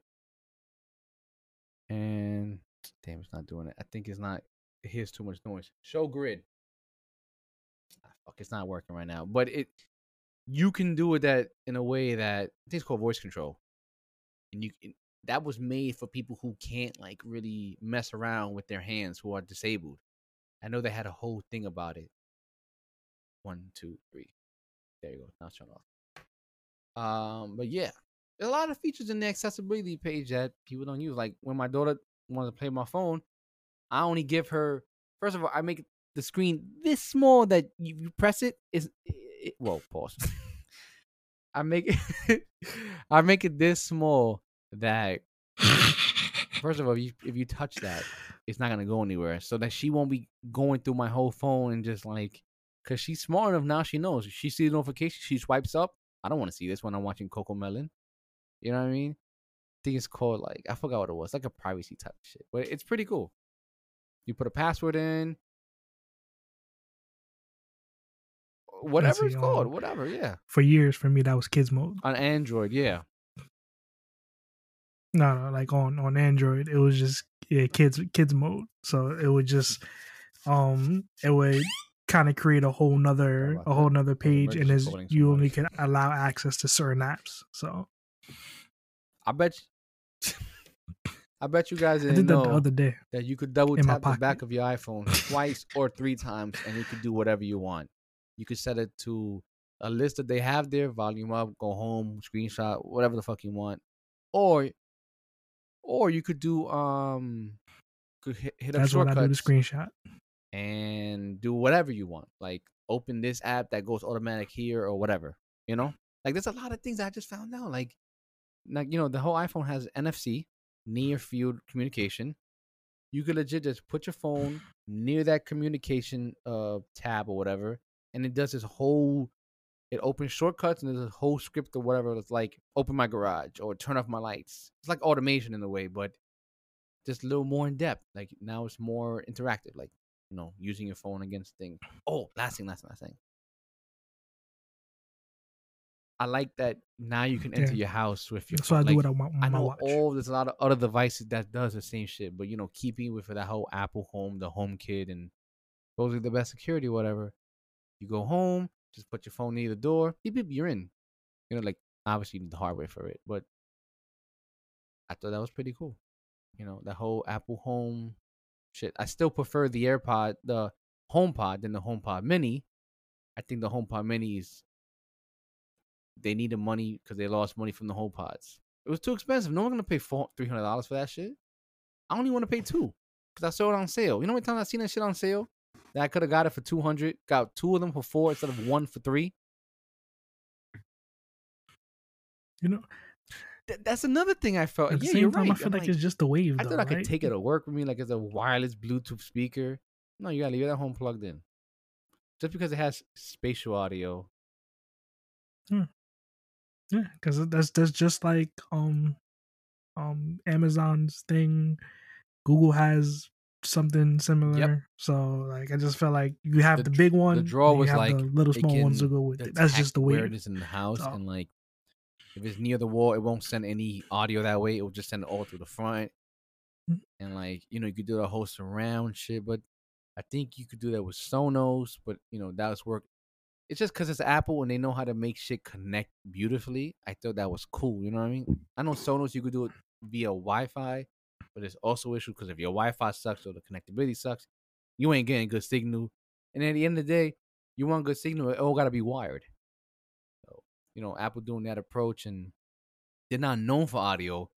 and damn, it's not doing it. I think it's not. It hears too much noise. Show grid. Ah, fuck, it's not working right now. But it, you can do it that in a way that I think it's called voice control, and you can that was made for people who can't like really mess around with their hands who are disabled. I know they had a whole thing about it. One, two, three. There you go. Now turned off. Um, but yeah, a lot of features in the accessibility page that people don't use. Like when my daughter wanted to play my phone, I only give her. First of all, I make the screen this small that you, you press it is. It, well, pause. I make it. I make it this small that first of all, if you, if you touch that, it's not gonna go anywhere. So that she won't be going through my whole phone and just like, cause she's smart enough now. She knows. She sees the notification. She swipes up. I don't want to see this when I'm watching Cocomelon. You know what I mean? Think it's called like I forgot what it was, like a privacy type of shit. But it's pretty cool. You put a password in. Whatever it's called, whatever, yeah. for years for me that was kids mode. On Android, yeah. No, no, like on on Android, it was just yeah, kids kids mode. So it would just um it would kind of create a whole nother a whole nother page, and as you only can allow access to certain apps. So I bet. I bet you guys didn't did know the other day. that you could double tap the back of your iPhone twice or three times, and you could do whatever you want. You could set it to a list that they have there, volume up, go home, screenshot, whatever the fuck you want, or, or you could do um, could hit, hit up That's what I do the screenshot. and do whatever you want. Like open this app that goes automatic here or whatever. You know, like there's a lot of things I just found out. Like, like you know, the whole iPhone has NFC, near field communication. You could legit just put your phone near that communication uh tab or whatever, and it does this whole. It opens shortcuts and there's a whole script or whatever. It's like open my garage or turn off my lights. It's like automation in a way, but just a little more in depth. Like now it's more interactive. Like you know, using your phone against things. Oh, last thing, last thing, last thing. I like that now you can enter Yeah. your house with your. That's what I phone. do Like, with my, I know watch. all there's a lot of other devices that does the same shit, but you know, keeping with that whole Apple Home, the HomeKit, and those are the best security, whatever. You go home, just put your phone near the door, beep beep, you're in. You know, like obviously you need the hardware for it, but I thought that was pretty cool. You know, the whole Apple Home shit. I still prefer the AirPod, the HomePod, than the HomePod Mini. I think the HomePod Mini is they needed money because they lost money from the HomePods. It was too expensive. No one's gonna pay four three hundred dollars for that shit. I only want to pay two because I saw it on sale. You know how many times I've seen that shit on sale? That I could have got it for two hundred, got two of them for four instead of one for three. You know, Th- that's another thing I felt. at yeah, you're time, right. I feel I'm like, it's just the wave. I though, thought I could right? take it to work with me like it's a wireless Bluetooth speaker. No, you gotta leave it at home plugged in. Just because it has spatial audio. Hmm. Yeah, because that's that's just like um um Amazon's thing. Google has something similar. So like I just felt like you have The the, big one. the draw was have like the little it small ones to go with it. That's just the way. it is in the house, So- and like if it's near the wall, it won't send any audio that way. It will just send it all through the front, Mm. and like you know you could do the whole surround shit. But I think you could do that with Sonos, but you know that was work. It's just because it's Apple and they know how to make shit connect beautifully. I thought that was cool. You know what I mean? I know Sonos you could do it via Wi-Fi, but there's also issues because if your Wi-Fi sucks or the connectivity sucks, you ain't getting good signal. And at the end of the day, you want good signal, it all gotta be wired. So, you know, Apple doing that approach and they're not known for audio,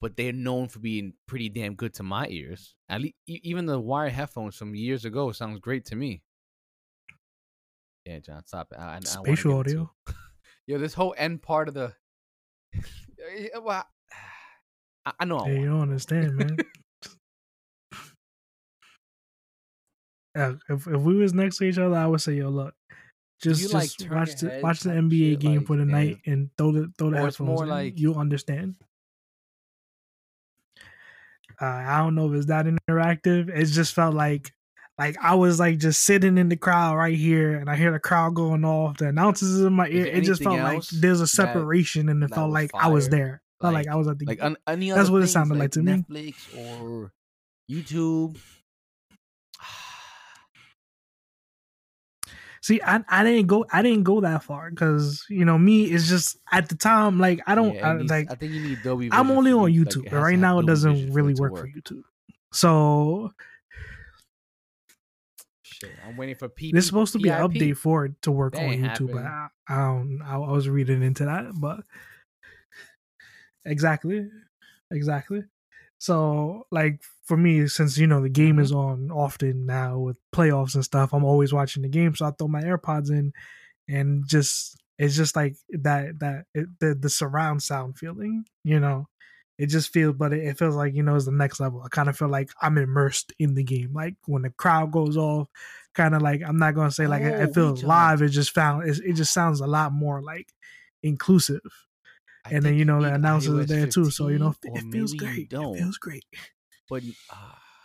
but they're known for being pretty damn good to my ears. At least even the wired headphones from years ago sounds great to me. Yeah, John, stop it. I, I- I Spatial get audio. Yo, this whole end part of the. well, I, I know. I Hey, you don't understand, man. Yeah, if if we was next to each other, I would say, "Yo, look, just you, just like, watch the watch the NBA shit, game like, for the night and throw the throw the Or headphones more like- You'll understand." Uh, I don't know if it's that interactive. It just felt like like I was like just sitting in the crowd right here, and I hear the crowd going off. The announcers in my ear. It just felt like there's a that- separation, and it felt like I was there. Felt like, Like- I was at the like on, any That's other what it sounded like to me. Netflix or YouTube. See, I I didn't go I didn't go that far because you know me it's just at the time like I don't Yeah, I, needs- like I think you need Dolby. I'm only on you- like, YouTube, has right now it doesn't really to work, for YouTube. So Shit, I'm waiting for P. there's supposed to be an update for it to work on YouTube, but. I, I don't. I, I was reading into that, but exactly, exactly. So like for me, since you know the game is Mm-hmm. on often now with playoffs and stuff, I'm always watching the game. So I throw my AirPods in, and just it's just like that that it, the the surround sound feeling, you know. It just feels, but it, it feels like you know it's the next level. I kind of feel like I'm immersed in the game. Like when the crowd goes off, kind of like I'm not gonna say like it, Oh, it feels live. It just found it, it just sounds a lot more like inclusive. I and then you know the announcers are there too, so you know 15, it feels great. It feels great. but uh,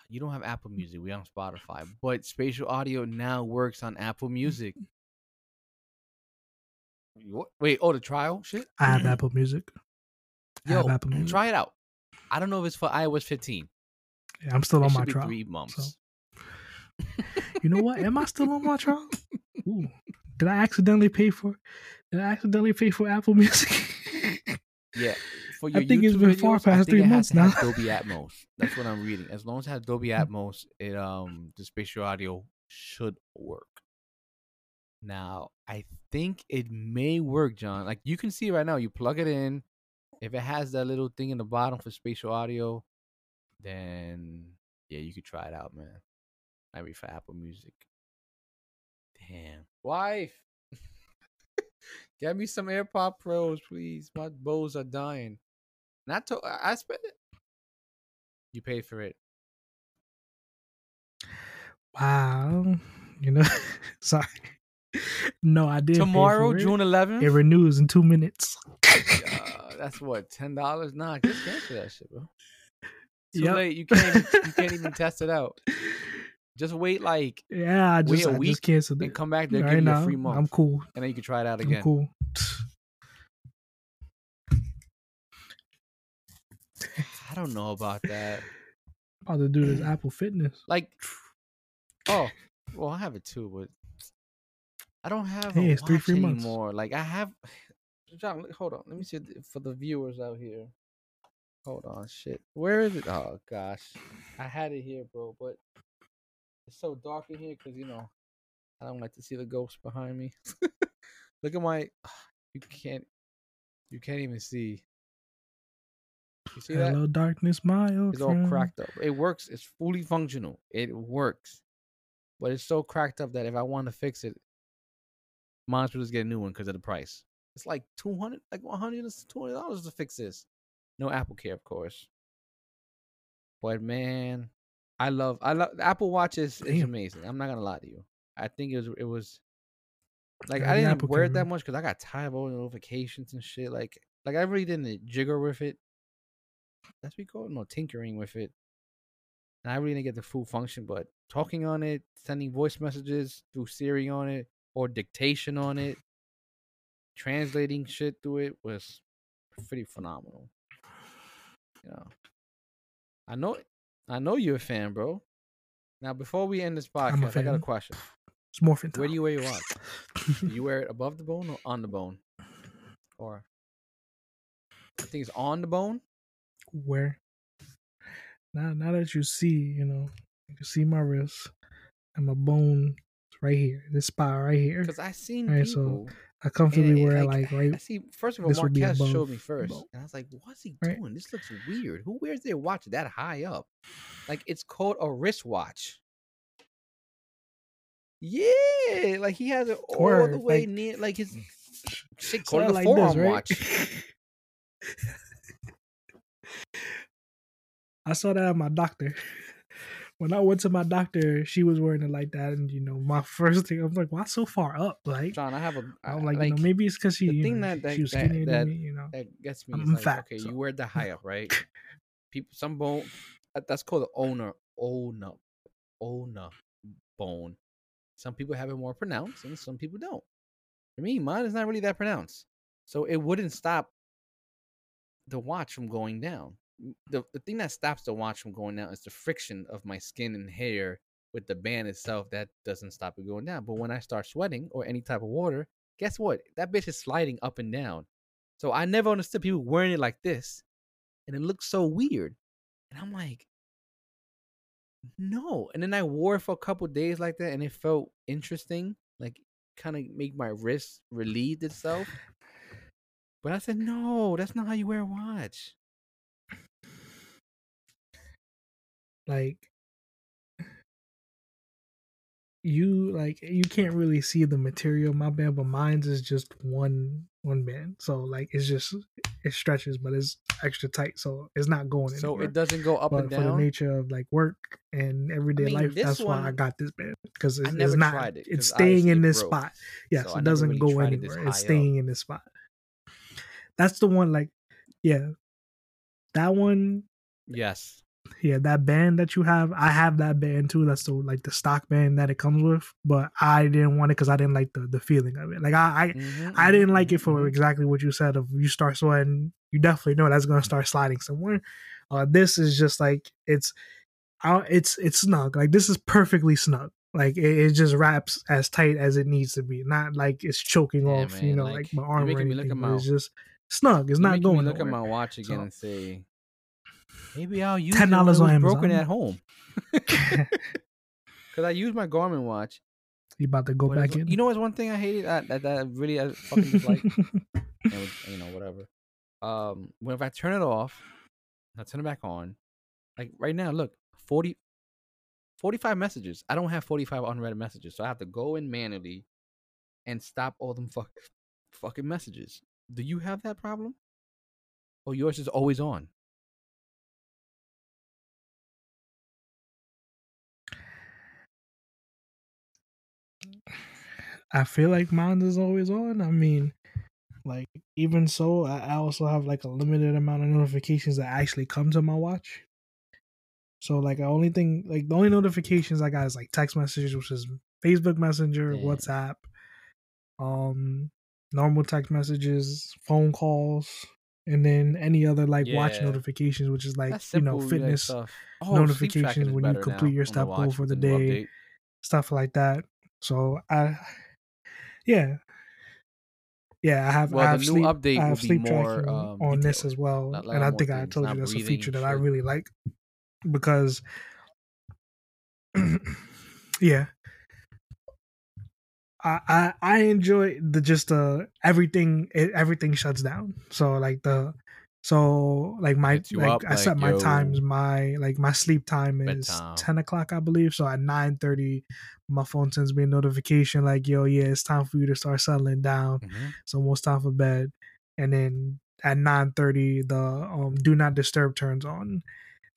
you don't have Apple Music. We on Spotify, but spatial audio now works on Apple Music. Wait, oh, the trial shit. I have Apple Music. I Yo, have Apple Music. try it out. I don't know if it's for iOS 15. Yeah, I'm still It on my trial. three months. You know what? Am I still on my trial? Ooh. Did I accidentally pay for? Did I accidentally pay for Apple Music? Yeah, for I your think it's YouTube been far videos, I past three it months now. Dolby Atmos. That's what I'm reading. As long as it has Dolby Atmos, it um the spatial audio should work. Now, I think it may work, John. Like you can see right now, you plug it in. If it has that little thing in the bottom for spatial audio, then yeah, you could try it out, man. Maybe for Apple Music. Damn, wife. Get me some AirPod Pros, please. My bows are dying. Not to I I spent it. You paid for it. wow. You know, sorry. No, I did. Tomorrow, June it. 11th. It renews in two minutes. that's what ten dollars. Nah, just cancel that shit, bro. Too Yep. late. You can't. Even, you can't even test it out. Just wait, like, Yeah, I Wait just, a I week just canceled and it. come back. They'll right give you a free month, I'm cool. and then you can try it out again. I'm cool. I don't know about that. About to do this Apple Fitness. Like, oh, well, I have it too, but I don't have Hey, a it's three free months. Like, I have. John, hold on. Let me see for the viewers out here. Hold on, shit. Where is it? Oh gosh, I had it here, bro, but it's so dark in here because you know I don't like to see the ghosts behind me. Look at my. You can't. You can't even see. You see that? Hello, darkness, my old It's all friend. cracked up. It works. It's fully functional. It works, but it's so cracked up that if I want to fix it, might as well just get a new one because of the price. It's like two hundred, like one hundred and twenty dollars to fix this. No Apple Care, of course. But man, I love, I love Apple Watch is, amazing. I'm not gonna lie to you. I think it was, it was like Yeah, I didn't Apple wear it that much because I got tired of all the notifications and shit. Like, like I really didn't jigger with it. That's what we call it, no tinkering with it. And I really didn't get the full function, but talking on it, sending voice messages through Siri on it, or dictation on it, translating shit through it was pretty phenomenal. You know, I know, I know you're a fan, bro. Now, before we end this podcast, I got a question. It's morphin' Where do you wear your watch? Do you wear it above the bone or on the bone? Or I think it's on the bone. Where? Now, now that you see, you know, you can see my wrist and my bone right here. This spot right here. Because I seen Alright, so people. I comfortably wear like, I right. see. First of all, this would be Marques showed me first, belt. and I was like, "What's he Right. doing? This looks weird. Who wears their watch that high up? Like it's called a wristwatch." Yeah, like he has it all Word, the way like- near, like his mm, shit So called I a like forearm this, right? watch. I saw that at my doctor. When I went to my doctor, she was wearing it like that, and you know, my first thing I was like, "Why so far up?" Like, John, I have a. I'm like, like you know, maybe it's because she, the you thing know, that- that- she was that- that- me, you know. that gets me. I'm is like, fat, okay, so- you wear the high up, right? People, some bone. That's called the owner, owner, owner bone. Some people have it more pronounced, and some people don't. For me, mine is not really that pronounced, so it wouldn't stop the watch from going down. The the thing that stops the watch from going down is the friction of my skin and hair with the band itself. That doesn't stop it going down. But when I start sweating or any type of water, guess what? That bitch is sliding up and down. So I never understood people wearing it like this, and it looks so weird. And I'm like, no. And then I wore it for a couple days like that, and it felt interesting, like kind of make my wrist relieved itself. But I said, no, that's not how you wear a watch. Like you like you can't really see the material my band but mine's is just one one band so like it's just it stretches but it's extra tight so it's not going So anywhere it doesn't go up but and for the nature of like work and everyday mean, life that's why i got this band because it's, I it's not it. it's staying in this broke, spot yes so it doesn't really go it anywhere it's high up. staying in this spot that's the one like yeah that one Yes. Yeah, that band that you have, I have that band too. That's the like the stock band that it comes with, but I didn't want it because I didn't like the the feeling of it. Like I I, I mhm, didn't like it mhm, for mhm. exactly what you said. Of you start sweating, you definitely know that's gonna start sliding somewhere. Uh, this is just like it's, uh, it's it's snug. Like this is perfectly snug. Like it, it just wraps as tight as it needs to be. Not like it's choking Yeah, off, you know, like, like, my arm or making me look anything. at my- it's just snug. It's not going look at my watch again So- and say, maybe I'll use $10 it when it was on broken Amazon. at home. Because I use my Garmin watch. you about to go but back in? You know what's one thing I hated that that, that I really I fucking dislike. was, you know whatever. Um, when if I turn it off, I turn it back on. Like right now, look, 40, 45 messages. I don't have forty five unread messages, so I have to go in manually and stop all them fuck, fucking messages. Do you have that problem? Or yours is always on? I feel like mine is always on. I mean, like even so, I, I also have like a limited amount of notifications that actually come to my watch. So like the only thing, like the only notifications I got is like text messages, which is Facebook Messenger, Yeah. WhatsApp, um, normal text messages, phone calls, and then any other like watch notifications, which is like That's you know simple, like, fitness stuff. Oh, notifications when you complete your step goal for the day. update. stuff like that. So I, yeah, yeah, I have. Well, I the have new sleep, update I will have be sleep more, tracking um, on this as well, like and I think I told you that's a feature that I really like because, yeah. I, I I enjoy the just uh everything it, everything shuts down so like the so like my like up, I set like, my times yo. my like my sleep time is Bedtime. 10 o'clock I believe. So at 9 30 my phone sends me a notification like yo yeah it's time for you to start settling down. Mhm. it's almost time for bed. And then at 9 30 the um do not disturb turns on.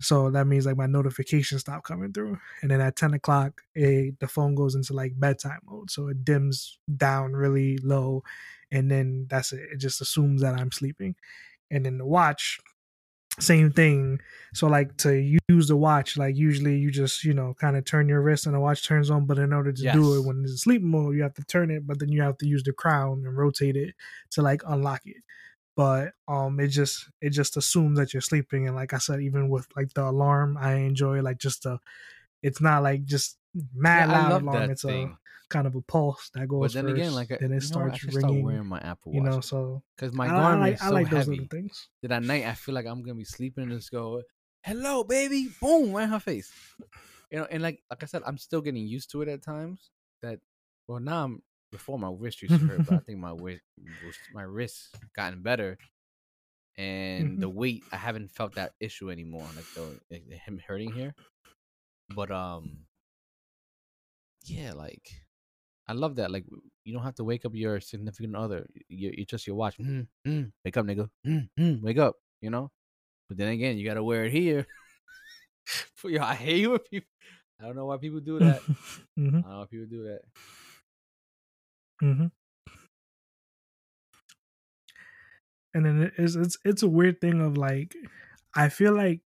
So that means like my notifications stop coming through. And then at 10 o'clock it, the phone goes into like bedtime mode. So it dims down really low. And then that's it. It just assumes that i'm sleeping and then the watch same thing. So like to use the watch like usually you just you know kind of turn your wrist and the watch turns on but in order to do it when it's in sleep mode you have to turn it but then you have to use the crown and rotate it to like unlock it. But um it just it just assumes that you're sleeping and like i said even with like the alarm i enjoy like just the it's not like just mad Yeah, loud love alarm that it's thing. a kind of a pulse that goes But then first, again, like I- then it you know I starts start ringing wearing my Apple you Watch know so because my I, I Garmin like, is I so like those heavy little things that at night I feel like I'm gonna be sleeping and just go, "Hello, baby," boom, right in her face. You know, and like like I said, I'm still getting used to it at times. That well now I'm before my wrist used to hurt, but I think my wrist, my wrist gotten better, and the weight I haven't felt that issue anymore, like the like him hurting here. But um, yeah, like I love that. Like you don't have to wake up your significant other. You you just your watch. Mm, mm, wake up, nigga. Mm, mm, wake up. You know. But then again, you gotta wear it here. You, I hate when people. I don't know why people do that. hmm I don't know why people do that. hmm And then it's it's it's a weird thing of like, I feel like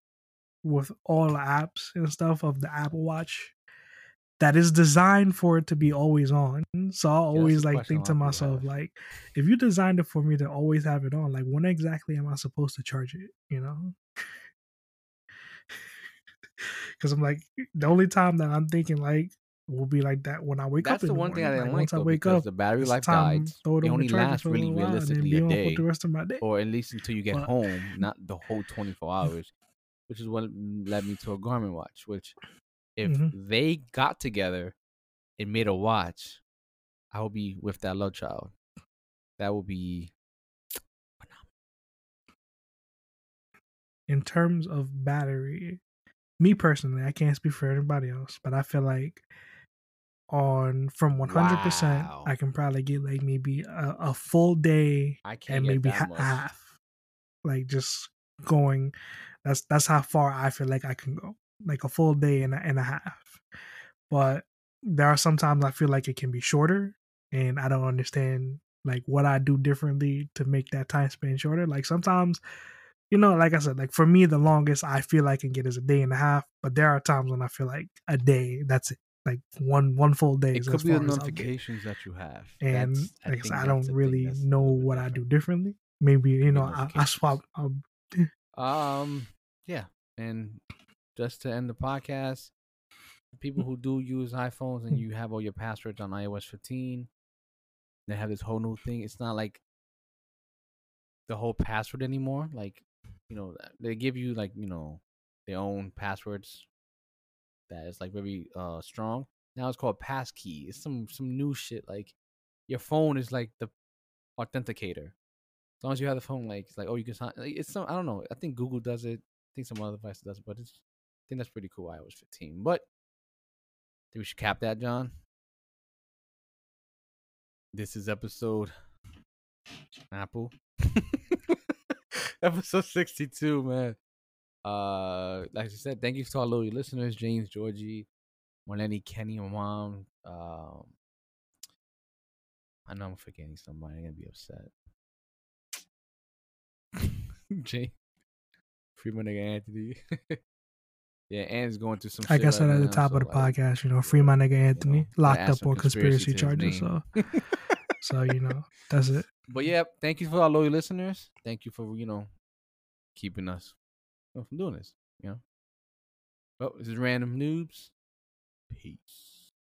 with all apps and stuff of the Apple Watch, that is designed for it to be always on. So I always the like think to lot of people myself like, if you designed it for me to always have it on, like when exactly am I supposed to charge it? You know. Because I'm like the only time that I'm thinking like will be like that when I wake That's up. in the the one thing I morning. didn't Like, like once I though, wake because up, the battery life dies. throw it It on only lasts for really little while and realistically a day. the rest of my day. or at least until you get But- home, not the whole 24 hours, which is what led me to a Garmin watch. Which, if Mhm. they got together and made a watch, I would be with that love child. That would be in terms of battery, me personally, I can't speak for everybody else, but I feel like on from 100%, Wow. I can probably get like maybe a, a full day I can't and maybe ha- half. Like just going, that's that's how far I feel like I can go, like a full day and a, and a half. But there are sometimes I feel like it can be shorter, and I don't understand like what I do differently to make that time span shorter. Like sometimes, you know, like I said, like for me, the longest I feel I can get is a day and a half. But there are times when I feel like a day, that's it. Like one one full day It is could be the far as I'll get notifications that you have, and That's- like I, said, I don't really know what I do differently. Maybe you know I, I swap. Um, Um, yeah, and just to end the podcast, people who do use iPhones and you have all your passwords on iOS 15, they have this whole new thing. It's not like the whole password anymore. Like, you know, they give you like you know their own passwords that is like very uh strong. Now it's called passkey. It's some some new shit. Like your phone is like the authenticator. As long as you have the phone, like it's like, oh, you can sign. Like, it's some I don't know. I think Google does it. I think some other device does it, but it's think that's pretty cool. iOS 15, but I think we should cap that, John. This is episode Apple. episode 62, man. Uh, like I said, thank you to all of you listeners, James, Georgie, Marlene, Kenny, my mom. Um, I know I'm forgetting somebody. I'm gonna be upset. Jay, free my nigga Anthony. yeah, Ann's going through some. like shit I said right at the top so, of the like, podcast, you know, free my nigga Anthony, gotta locked up on conspiracy, conspiracy charges. So, so you know, that's it. But yeah, thank you for our loyal listeners. Thank you for you know keeping us from doing this. You know. Well, this is random noobs. Peace.